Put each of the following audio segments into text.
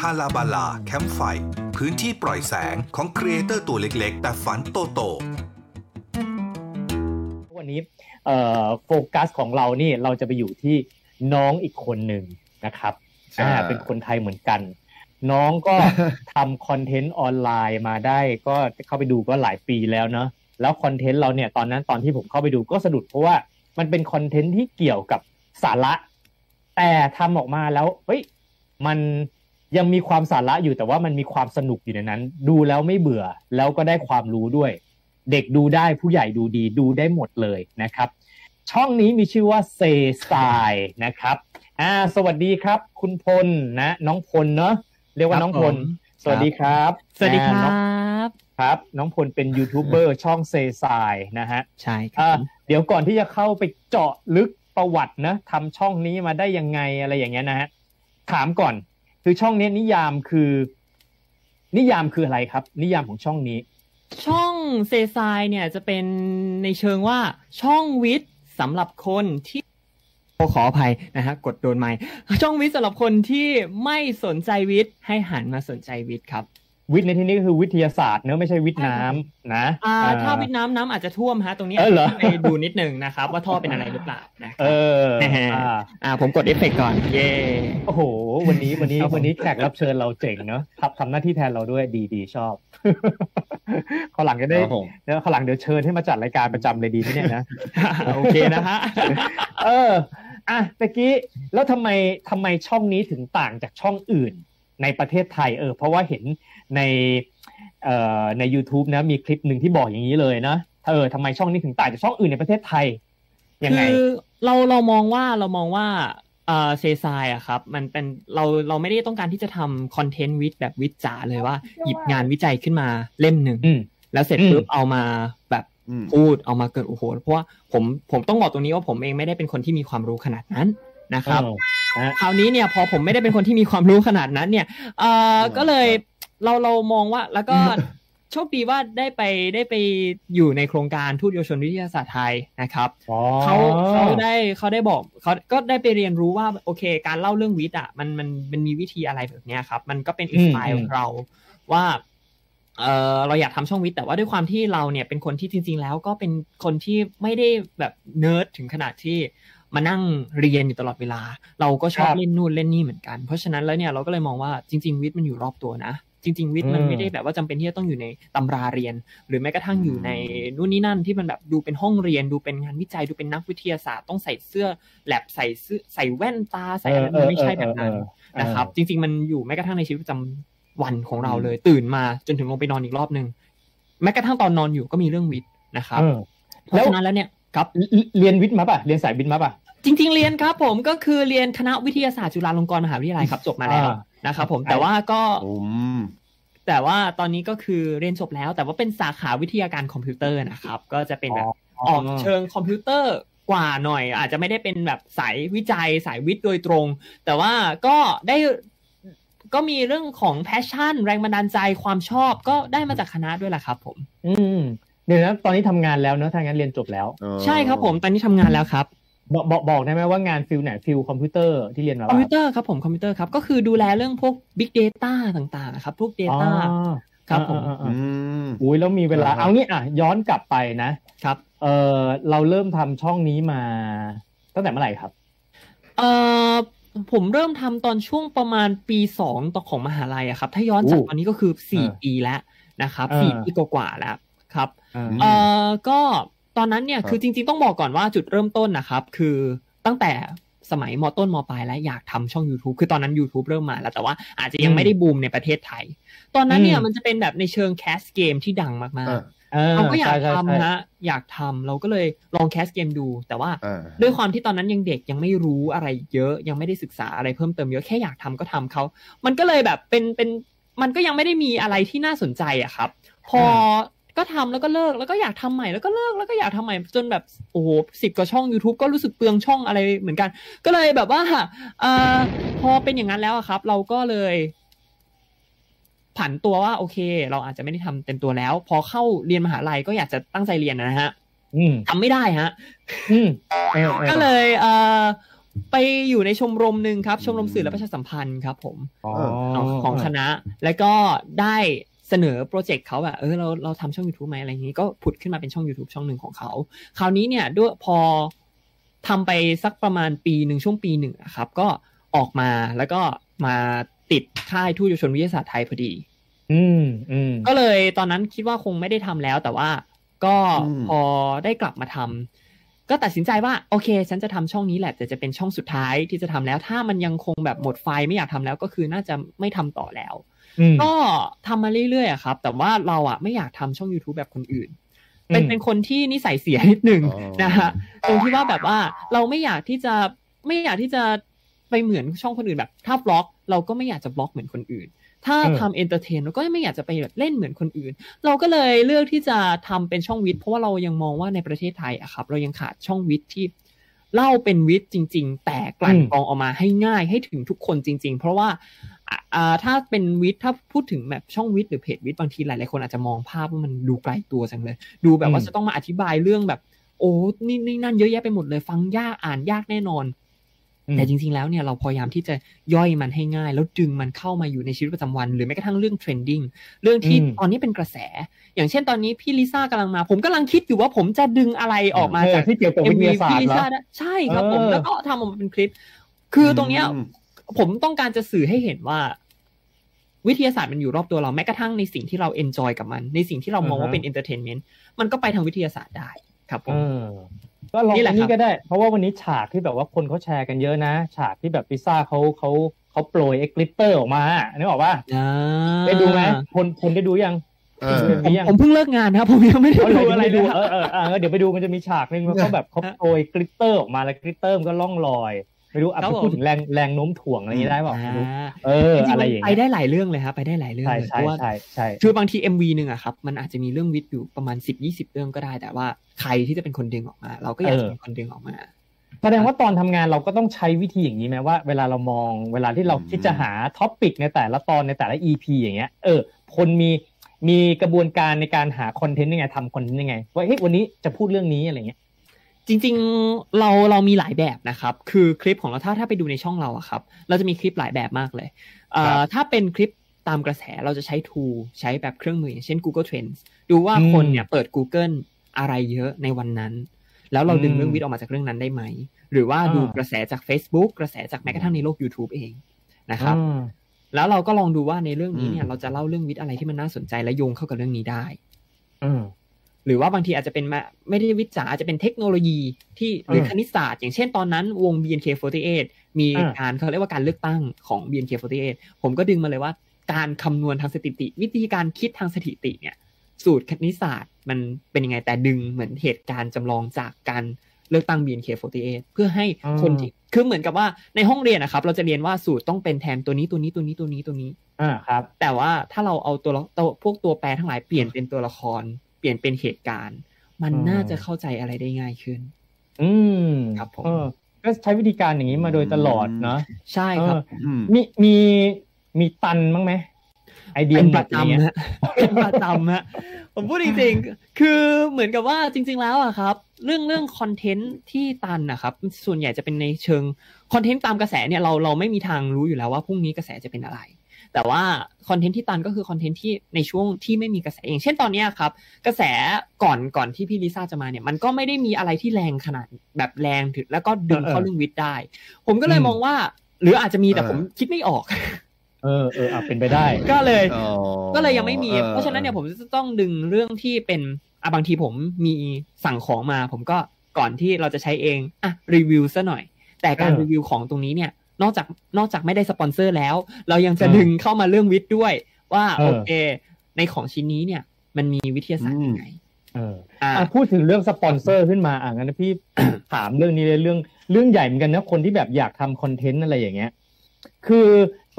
ฮาลาบาลาแคมป์ไฟ พื้นที่ปล่อยแสงของ creator ตัวเล็กๆ แต่ฝันโตโต วันนี้เอ่อโฟกัสของเรานี่เราจะไปอยู่ที่น้องอีกคนหนึ่งนะครับใช่อ่าเป็นคนไทยเหมือนกัน น้องก็ทำคอนเทนต์ออนไลน์มาได้ ก็เข้าไปดูก็หลายปีแล้วเนาะแล้วคอนเทนต์เราเนี่ยตอนนั้นตอนที่ผมเข้าไปดูก็สะดุดเพราะว่ามันเป็นคอนเทนต์ที่เกี่ยวกับสาระ แต่ทำออกมาแล้วเฮ้ยมันยังมีความสาระอยู่แต่ว่ามันมีความสนุกอยู่ในนั้น ดูแล้วไม่เบื่อแล้วก็ได้ความรู้ด้วย เด็กดูได้ผู้ใหญ่ดูดีดูได้หมดเลยนะครับ ช่องนี้มีชื่อว่าเซสไตล์นะครับอ่าสวัสดีครับ คุณพลนะ น้องพลเนาะเรียกว่าน้องพลครับผมสวัสดีครับ สวัสดีคอ่ารัน้องบครับ น้องพลเป็นยูทูบเบอร์ช่องเซสไตล์นะฮะใช่ครัอ่าบเดี๋ยวก่อนที่จะเข้าไปเจาะลึก ประวัตินะทำช่องนี้มาได้ยังไงอะไรอย่างเงี้ยนะฮะถามก่อน คือช่องนี้นิยามคือ นิยามคืออะไรครับ นิยามของช่องนี้ ช่องเซซายเนี่ยจะเป็นในเชิงว่าช่องวิทย์สำหรับคนที่ขออภัยนะฮะกดโดนไม้ช่องวิทย์สำหรับคนที่ไม่สนใจวิทย์ให้หันมาสนใจวิทย์ครับ วิทย์ในที่นี้ก็คือวิทยาศาสตร์เนอะไม่ใช่วิทย์น้ำนะอ่าอ่ถ้าวิทย์น้ำน้ำอาจจะท่วมฮะตรงนี้เออเหรอไปดูนิดนึงนะครับ ว่าท่อเป็นอะไรหรือเปล่านะคเอรับอนะฮะอ่าอ่าผมกดเอฟเฟกต์ก่อน เย่โอ้โห วันนี้วันนี้ครับผมวันนี้แขกรับเชิญเราเจ๋งเนอะทำทำหน้าที่แทนเราด้วยดีดีชอบเขาวหลังจะได้ครับผมเดี๋ยวเขาวหลังเดี๋ยวเชิญให้มาจัดรายการประจำเลยดีไหมเนี่ยนะโอเคนะฮะเอออะตะกี้แล้วทำไมทำไมช่องนี้ถึงต่างจากช่องอื่น ในประเทศไทยเออเพราะว่าเห็นในเอ่อใน YouTube นะมีคลิปหนึ่งที่บอกอย่างนี้เลยนะเออทำไมช่องนี้ถึงต่างจากช่องอื่นในประเทศไทยยังไงคือเราเรามองว่าเรามองว่าเอ่อเซซายอะครับมันเป็นเราเราไม่ได้ต้องการที่จะทำคอนเทนต์วิดแบบวิดจ๋าเลยว่า หยิบงานวิจัยขึ้นมาเล่มหนึ่งอืมแล้วเสร็จอืมปุ๊บเอามาแบบอืมพูดเอามาเกิดโอ้โหเพราะว่าผมผมต้องบอกตรงนี้ว่าผมเองไม่ได้เป็นคนที่มีความรู้ขนาดนั้น นะครับเออคราวนี้เนี่ยพอผมไม่ได้เป็นคนที่มีความรู้ขนาดนั้นเนี่ยเอ่อก็เลยเราเรามองว่าแล้วก็โชคดีว่าได้ไปได้ไปอยู่ในโครงการทูตเยาวชนวิทยาศาสตร์ไทยนะครับอ๋อเขาเขาได้เขาได้บอกเขาก็ได้ไปเรียนรู้ว่าโอเค การเล่าเรื่องวิทย์อะมันมันมันมีวิธีอะไรแบบเนี้ยครับ มันก็เป็นอินสไตล์ของเราว่าเออเราอยากทำช่องวิทย์แต่ว่าด้วยความที่เราเนี่ยเป็นคนที่จริง ๆ แล้วก็เป็นคนที่ไม่ได้แบบเนิร์ดถึงขนาดที่ มานั่งเรียนอยู่ตลอดเวลา เราก็ชอบครับเล่นนู่นเล่นนี่เหมือนกัน เพราะฉะนั้นแล้วเนี่ยเราก็เลยมองว่าจริง ๆ วิทย์มันอยู่รอบตัวนะ จริง ๆ วิทย์มันอืมไม่ได้แบบว่าจำเป็นที่จะต้องอยู่ในตำราเรียน หรือแม้กระทั่งอยู่ในนู่นนี่นั่นที่มันแบบดูเป็นห้องเรียนดูเป็นงานวิจัยดูเป็นนักวิทยาศาสตร์ต้องใส่เสื้อแลบใส่เสื้อใส่แว่นตาใส่อะไรมันไม่ใช่แบบนั้นเออเออเออนะครับ จริง ๆ มันอยู่แม้กระทั่งในชีวิตประจำวันของเราเลย ตื่นมาจนถึงลงไปนอนอีกรอบหนึ่งแม้กระทั่งตอนนอนอยู่ก็มีเรื่องวิทย์นะครับเออเพราะฉะนั้นแล้วเนี่ย ครับเรียนวิทย์มาป่ะเรียนสายวิทย์มาป่ะจริง ๆ เรียนครับ ผมก็คือเรียนคณะวิทยาศาสตร์จุฬาลงกรณ์มหาวิทยาลัยครับจบมาแล้วอ่านะครับผมแต่ว่าก็อืมแต่ว่าตอนนี้ก็คือเรียนจบแล้ว แต่ว่าเป็นสาขาวิทยาการคอมพิวเตอร์นะครับ ก็จะเป็นแบบออกเชิงคอมพิวเตอร์กว่าหน่อย อาจจะไม่ได้เป็นแบบสายวิจัยสายวิทย์โดยตรง แต่ว่าก็ได้ก็มีเรื่องของ passion แรงบันดาลใจความชอบก็ได้มาจากคณะด้วยแหละครับ ผม อืม เดี๋ยวนะตอนนี้ทำงานแล้วเนอะถ้างั้นเรียนจบแล้ว ใช่ครับผมตอนนี้ทำงานแล้วครับ บอกบอกบอกได้ไหมว่างาน field ไหน field คอมพิวเตอร์ที่เรียนมาคอมป่ะพิวเตอร์ครับผมคอมพิวเตอร์ครับก็คือดูแลเรื่องพวก Big Data ต่างๆนะครับพวกอ๋อ Data ครับผมอ่าอ่าอือ่ามอุ้ยแล้วมีเวลาครับเอางี้อะย้อนกลับไปนะครับ เออเราเริ่มทำช่องนี้มาตั้งแต่เมื่อไหร่ครับ เอ่อผมเริ่มทำตอนช่วงประมาณปีสองต่อของมหาลัยอะครับ ถ้าย้อนจากอู้ตอนนี้ก็คือสี่เออปีแล้วนะครับเออสี่ปีกว่าๆแล้วครับอ่า เอ่อก็ตอนนั้นเนี่ยครับคือจริง ๆ ต้องบอกก่อนว่าจุดเริ่มต้นนะครับ คือตั้งแต่สมัยมต้นมปลายแล้วอยากทำช่อง YouTube คือตอนนั้น YouTube เริ่มมาแล้วแต่ว่าอาจจะยังอืมไม่ได้บูมในประเทศไทย ตอนนั้นเนี่ยอืมมันจะเป็นแบบในเชิงแคสเกมที่ดังมากอ่าๆเราก็อยากใช่ใช่ใช่ทำนะอยากทำเราก็เลยลองแคสเกมดู แต่ว่าอ่าด้วยความที่ตอนนั้นยังเด็กยังไม่รู้อะไรเยอะยังไม่ได้ศึกษาอะไรเพิ่มเติมเยอะแค่อยากทำก็ทำเขา มันก็เลยแบบเป็นเป็นมันก็ยังไม่ได้มีอะไรที่น่าสนใจอะครับ พอ ก็ทำแล้วก็เลิกแล้วก็อยากทำใหม่แล้วก็เลิกแล้วก็อยากทำใหม่จนแบบโอ้โหสิบกว่าช่อง YouTube ก็รู้สึกเปลืองช่องอะไรเหมือนกัน ก็เลยแบบว่าเอ่อพอเป็นอย่างนั้นแล้วอะครับ เราก็เลยผันตัวว่าโอเค เราอาจจะไม่ได้ทำเต็มตัวแล้ว พอเข้าเรียนมหาลัยก็อยากจะตั้งใจเรียนนะฮะอืมทำไม่ได้ฮะอืมออออก็เลยเอ่อไปอยู่ในชมรมหนึ่งครับ ชมรมสื่อและประชาสัมพันธ์ครับ ผมอ๋อของของคณะ แล้วก็ได้ เสนอโปรเจกต์เขาแบบเออเราเราทำช่อง YouTube ไหมอะไรอย่างนี้ ก็ผุดขึ้นมาเป็นช่อง YouTube ช่องหนึ่งของเขา คราวนี้เนี่ยด้วยพอทำไปสักประมาณปีหนึ่งช่วงปีหนึ่งอะครับ ก็ออกมาแล้วก็มาติดค่ายทูตเยาวชนวิทยาศาสตร์ไทยพอดี อืมอืมก็เลยตอนนั้นคิดว่าคงไม่ได้ทำแล้วแต่ว่าก็อืมพอได้กลับมาทำก็ตัดสินใจว่าโอเค ฉันจะทำช่องนี้แหละ แต่จะเป็นช่องสุดท้ายที่จะทำแล้ว ถ้ามันยังคงแบบหมดไฟไม่อยากทำแล้วก็คือน่าจะไม่ทำต่อแล้วอืม ก็ทำมาเรื่อยๆอะครับ แต่ว่าเราอะไม่อยากทำช่อง YouTube แบบคนอื่น เป็นอืมเป็นคนที่นิสัยเสียนิดหนึ่งอ๋อนะฮะตรงที่ว่าแบบว่าเราไม่อยากที่จะไม่อยากที่จะไปเหมือนช่องคนอื่นแบบ ถ้า vlog เราก็ไม่อยากจะ vlog เหมือนคนอื่น ถ้าเออทำ entertain เราก็ไม่อยากจะไปแบบเล่นเหมือนคนอื่น เราก็เลยเลือกที่จะทำเป็นช่องวิทย์เพราะว่าเรายังมองว่าในประเทศไทยอะครับ เรายังขาดช่องวิทย์ที่เล่าเป็นวิทย์จริง ๆ แต่กลั่นกรองออกมาให้ง่ายให้ถึงทุกคนจริง ๆ เพราะว่าอะอ่า ถ้าเป็นวิทย์ถ้าพูดถึงแบบช่องวิทย์หรือเพจวิทย์บางทีหลายๆคนอาจจะมองภาพว่ามันดูไกลตัวจังเลย ดูแบบว่าอืมจะต้องมาอธิบายเรื่องแบบ โอ้นี่นี่นั่นเยอะแยะไปหมดเลย ฟังยากอ่านยากแน่นอนอืมแต่จริง ๆ แล้วเนี่ยเราพยายามที่จะย่อยมันให้ง่าย แล้วดึงมันเข้ามาอยู่ในชีวิตประจำวัน หรือแม้กระทั่งเรื่อง trending เรื่องที่อืมตอนนี้เป็นกระแส อย่างเช่นตอนนี้พี่ลิซ่ากำลังมา ผมกำลังคิดอยู่ว่าผมจะดึงอะไรออกมาเออจากที่เกี่ยวกับวิทยาศาสตร์เหรอพี่ลิซ่าได้ใช่ครับผมเออแล้วก็ทำออกมาเป็นคลิปคือตรงเนี้ยอืม ผมต้องการจะสื่อให้เห็นว่า วิทยาศาสตร์มันอยู่รอบตัวเราแม้กระทั่งในสิ่งที่เราเอนจอยกับมัน ในสิ่งที่เรามองว่าเป็นเอนเตอร์เทนเมนต์มันก็ไปทางวิทยาศาสตร์ได้ครับผมเออก็ลองนี่แหอัละนครันี้บก็ได้ เพราะว่าวันนี้ฉากที่แบบว่าคนเขาแชร์กันเยอะนะ ฉากที่แบบพิซซ่าเขาเขาเขาโปรยเอ็กลิปเตอร์ออกมานึกออกป่ะอ่าได้ดูไหมคนคนได้ดูยังเออเออผมผมเพิ่งเลิกงานครับผมยังไม่ได้เขาเลดูยอะไรไม่เลดูยเออเออเออเดี๋ยวไปดูมันจะมีฉากหนึ่งว่าเขาแบบเขาโปรยกลิตเตอร์ออกมาแล้วกลิตเตอร์มันก็ล่องลอย ไม่รู้อะครับไปผมพูดถึงแรงแรงโน้มถ่วงอะไรอย่างนี้ได้เปล่าไม่รู้อ่าเออจริงๆอะไรมันอย่างไปเงี้ยได้หลายเรื่องเลยครับไปได้หลายเรื่องใช่เลยเพใช่ราะว่าใช่ใช่คือบางที MV หนึ่งอะครับมันอาจจะมีเรื่องวิทย์อยู่ประมาณสิบยี่สิบเรื่องก็ได้ แต่ว่าใครที่จะเป็นคนดึงออกมา เราก็อยากจะเป็นคนดึงออกมาแสดงว่าตอนทำงานเราก็ต้องใช้วิธีอย่างนี้ไหมว่าเวลาเรามองเวลาที่เราคิดจะหา topic ในแต่ละตอนในแต่ละ EP อย่างเงี้ยเออคนมีมีกระบวนการในการหาคอนเทนต์ยังไงทำคอนเทนต์ยังไงว่าเฮ้ยวันนี้จะพูดเรื่องนี้อะไรเงี้ย จริงๆเราเรามีหลายแบบนะครับ คือคลิปของเราถ้าถ้าไปดูในช่องเราอะครับ เราจะมีคลิปหลายแบบมากเลยเอ่ครัอบถ้าเป็นคลิปตามกระแสเราจะใช้ tool ใช้แบบเครื่องมืออย่างเช่น Google Trends ดูว่าอืมคนเนี่ยเปิด Google อะไรเยอะในวันนั้น แล้วเราดึงอืมเรื่องวิทย์ออกมาจากเรื่องนั้นได้ไหม หรือว่าอ่าดูกระแสจาก Facebook กระแสจากแม้กระทั่งในโลก YouTube เองนะครับอืมแล้วเราก็ลองดูว่าในเรื่องนี้เนี่ยอืมเราจะเล่าเรื่องวิทย์อะไรที่มันน่าสนใจและโยงเข้ากับเรื่องนี้ได้อืม หรือว่าบางทีอาจจะเป็นมาไม่ได้วิทย์จ๋าอาจจะเป็นเทคโนโลยีที่หรือเออคณิตศาสตร์อย่างเช่นตอนนั้นวง BNK48 มีอ่าการเขาเรียกว่าการเลือกตั้งของ BNK48 ผมก็ดึงมาเลยว่า การคำนวณทางสถิติ วิธีการคิดทางสถิติเนี่ย สูตรคณิตศาสตร์มันเป็นยังไงแต่ดึงเหมือนเหตุการณ์จำลองจากการเลือกตั้ง BNK48 เพื่อให้คนที่คือเหมือนกับว่าในห้องเรียนนะครับ เราจะเรียนว่าสูตรต้องเป็นแทนตัวนี้ตัวนี้ตัวนี้ตัวนี้ตัวนี้อ่าครับ แต่ว่าถ้าเราเอาตัวละตัวพวกตัวแปรทั้งหลายเปลี่ยนเป็นตัวละคร เปลี่ยนเป็นเหตุการณ์ มันอืมน่าจะเข้าใจอะไรได้ง่ายขึ้น อืมครับผมเออก็ใช้วิธีการอย่างนี้มาโดยตลอดเนาะใช่ครับเอออืมมีมีมีตันบ้างไหมไอเดียเป็นหปมระดอย่างเงี้ยจำฮะเป็นประจำฮะผมพูดจริงๆ คือเหมือนกับว่าจริง ๆ แล้วอะครับ เรื่องเรื่องคอนเทนต์ที่ตันนะครับ ส่วนใหญ่จะเป็นในเชิงคอนเทนต์ตามกระแสเนี่ยเราเราไม่มีทางรู้อยู่แล้วว่าพรุ่งนี้กระแสจะเป็นอะไร แต่ว่าคอนเทนต์ที่ตันก็คือคอนเทนต์ที่ในช่วงที่ไม่มีกระแสอย่างเช่นตอนเนี้ยครับ กระแสก่อนก่อนที่พี่ลิซ่าจะมาเนี่ย มันก็ไม่ได้มีอะไรที่แรงขนาดแบบแรงถึงแล้วก็ดึงเข้าเออเรื่องวิทย์ได้ ผมก็เลยอืมมองว่า หรืออาจจะมีแต่เออผมคิดไม่ออกเออเอออะเป็นไปได้ ก็เลยอ๋อก็เลยยังไม่มีออเพราะฉะนั้นเนี่ยผมจะต้องดึงเรื่องที่เป็นอะบางทีผมมีสั่งของมา ผมก็ก่อนที่เราจะใช้เองอะรีวิวซะหน่อย แต่การเออรีวิวของตรงนี้เนี่ย นอกจากนอกจากไม่ได้สปอนเซอร์แล้ว เรายังจะเออดึงเข้ามาเรื่องวิทย์ด้วย ว่าเออโอเค ในของชิ้นนี้เนี่ย มันมีวิทยาศาสตร์ยังไงเอออ่าอะพูดถึงเรื่องสปอนเซอร์ขึ้นมาอะงั้นพี่ถามเรื่องนี้เลยเรื่องเรื่องใหญ่เหมือนกันนะคนที่แบบอยากทำคอนเทนต์อะไรอย่างเงี้ย คือ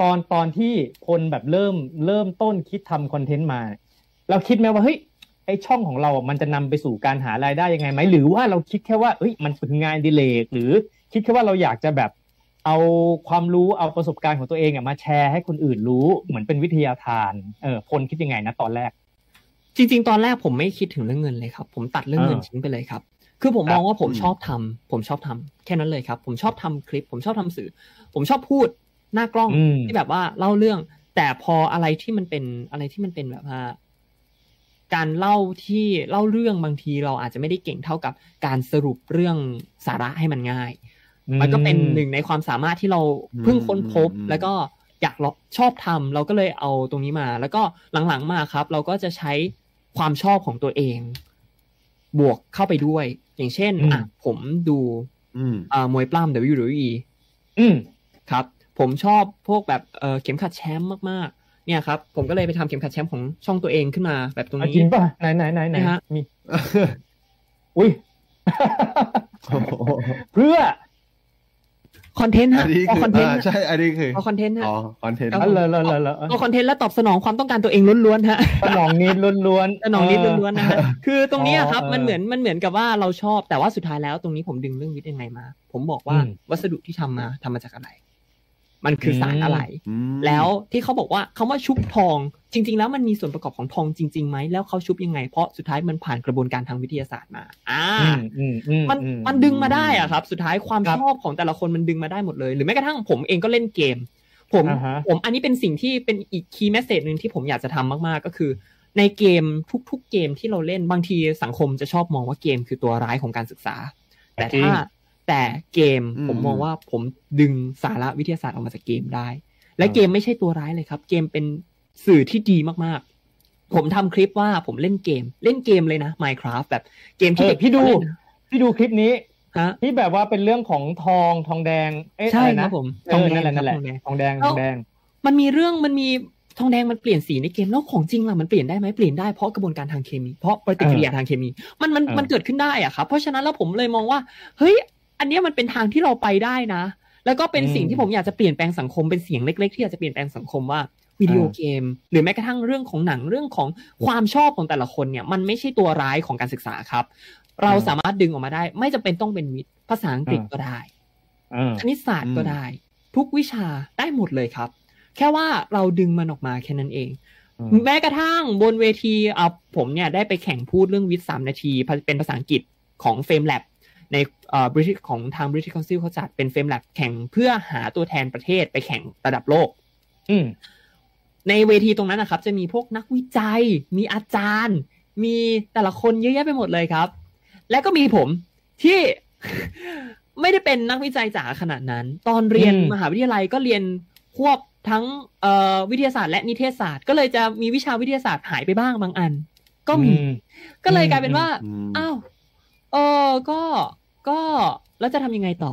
ตอนตอนที่คนแบบเริ่มเริ่มต้นคิดทำคอนเทนต์มา เราคิดไหมว่าเฮ้ยไอช่องของเราอะมันจะนำไปสู่การหารายได้ยังไงไหมหรือว่าเราคิดแค่ว่าเฮ้ยมันเป็นงานอดิเลกหรือคิดแค่ว่าเราอยากจะแบบ เอาความรู้เอาประสบการณ์ของตัวเองอะมาแชร์ให้คนอื่นรู้เหมือนเป็นวิทยาทานเออพลคิดยังไงนะตอนแรก จริง ๆ ตอนแรกผมไม่คิดถึงเรื่องเงินเลยครับ ผมตัดเรื่องเงินอ่าทิ้งไปเลยครับคือผมมองว่าผมอืมชอบทำผมชอบทำแค่นั้นเลยครับ ผมชอบทำคลิป ผมชอบทำสื่อ ผมชอบพูดหน้ากล้องอืมที่แบบว่าเล่าเรื่อง แต่พออะไรที่มันเป็นอะไรที่มันเป็นแบบว่าการเล่าที่เล่าเรื่องบางทีเราอาจจะไม่ได้เก่งเท่ากับการสรุปเรื่องสาระให้มันง่าย มันก็เป็นหนึ่งในความสามารถที่เราเพิ่งค้นพบอืมแล้วก็อยากลองชอบทำเราก็เลยเอาตรงนี้มา แล้วก็หลังๆมาครับ เราก็จะใช้ความชอบของตัวเอง บวกเข้าไปด้วย อย่างเช่นอืมอะผมดูอืมอ่ามวยปล้ำ WWE อืมครับ ผมชอบพวกแบบเอ่อเข็มขัดแชมป์มากๆ เนี่ยครับ ผมก็เลยไปทำเข็มขัดแชมป์ของช่องตัวเองขึ้นมา แบบตรงเอานี้จริงป่ะไหนไหนไหนไหนนะฮะมีอุ้ยเพื่อ คอนเทนต์อัฮะนนี้เอาคือคอนเทนต์อ่าฮะใช่อันนี้คือเอาคอนเทนต์ฮะอ๋อคอนเทนต์ครับอ๋อเหรอเหรอเหรอเหรอเอาคอนเทนต์แล้วตอบสนองความต้องการตัวเองล้วนๆฮะสนองนิดล้วนๆสนองนิดล้วนๆนะฮะคือตรงนี้อะครับอ๋อมันเหมือนมันเหมือนกับว่าเราชอบแต่ว่าสุดท้ายแล้วตรงนี้ผมดึงเรื่องวิทย์ยังไงมา ผมบอกว่าอืมวัสดุที่ทำมาทำมาจากอะไร มันคือสารอืมอะไรอืมแล้วที่เขาบอกว่าคำว่าชุบทอง จริง ๆ แล้วมันมีส่วนประกอบของทองจริงๆไหมแล้วเขาชุบยังไง เพราะสุดท้ายมันผ่านกระบวนการทางวิทยาศาสตร์มา อ่าอืมอืมอืมมันอืมันดึงมาได้อะครับ สุดท้ายความครับชอบของแต่ละคนมันดึงมาได้หมดเลย หรือแม้กระทั่งผมเองก็เล่นเกม ผมอ่าฮะผมอันนี้เป็นสิ่งที่เป็นอีกคีย์แมสเซจหนึ่งที่ผมอยากจะทำมากๆก็คือในเกมทุก ๆ เกมที่เราเล่นบางทีสังคมจะชอบมองว่าเกมคือตัวร้ายของการศึกษา แต่จริงถ้า แต่เกมอืมผมมองว่าผมดึงสาระวิทยาศาสตร์ออกมาจากเกมได้ และเกมไม่ใช่ตัวร้ายเลยครับ เกมเป็นสื่อที่ดีมากๆ ผมทำคลิปว่าผมเล่นเกม เล่นเกมเลยนะ Minecraft แบบเกมที่เออเด็กพี่ดูเล่นนะพี่ดูคลิปนี้ฮะที่แบบว่าเป็นเรื่องของทองทองแดงเอ๊ะใช่อะไรคนะรับผมเออนั่นแหละนั่นแหละทองแดงทองแดงแล้ทวองแดง มันมีเรื่องมันมีทองแดงมันเปลี่ยนสีในเกมแล้วของจริงล่ะมันเปลี่ยนได้ไหมเปลี่ยนได้เพราะกระบวนการทางเคมี เพราะปฏิกิริยาทางเคมี มันมันเออมันเกิดขึ้นได้อะครับเพราะฉะนั้นแล้วผมเลยมองว่า เฮ้ย อันเนี้ยมันเป็นทางที่เราไปได้นะ แล้วก็เป็นสิ่งที่ผมอยากจะเปลี่ยนแปลงสังคมเป็นเสียงเล็ก ๆ ที่อยากจะเปลี่ยนแปลงสังคมว่าวิดีโอเกม หรือแม้กระทั่งเรื่องของหนังเรื่องของความชอบของแต่ละคนเนี่ย มันไม่ใช่ตัวร้ายของการศึกษาครับ เราสามารถดึงออกมาได้ ไม่จำเป็นต้องเป็นวิทย์ภาษาอังกฤษก็ได้เออคณิตศาสตร์ก็ได้ ทุกวิชาได้หมดเลยครับ แค่ว่าเราดึงมันออกมาแค่นั้นเองอืมแม้กระทั่งบนเวทีเอาผมเนี่ยได้ไปแข่งพูดเรื่องวิทย์สามนาที เป็นภาษาอังกฤษของเฟมแลบในเอ่อ บริษัทของทาง British Council เขาจัดเป็นเฟมแลบแข่งเพื่อหาตัวแทนประเทศไปแข่งระดับโลก อืมในเวทีตรงนั้นนะครับ จะมีพวกนักวิจัย มีอาจารย์ มีแต่ละคนเยอะแยะไปหมดเลยครับ และก็มีผมที่ไม่ได้เป็นนักวิจัยจ๋าขนาดนั้น ตอนเรียนอืมมหาวิทยาลัยก็เรียนควบทั้งเอ่อวิทยาศาสตร์และนิเทศศาสตร์ ก็เลยจะมีวิชาวิทยาศาสตร์หายไปบ้างบางอัน ก็มีอืมก็เลยกลายเป็นว่าอืมอ้าว เออก็ ก็แล้วจะทำยังไงต่อ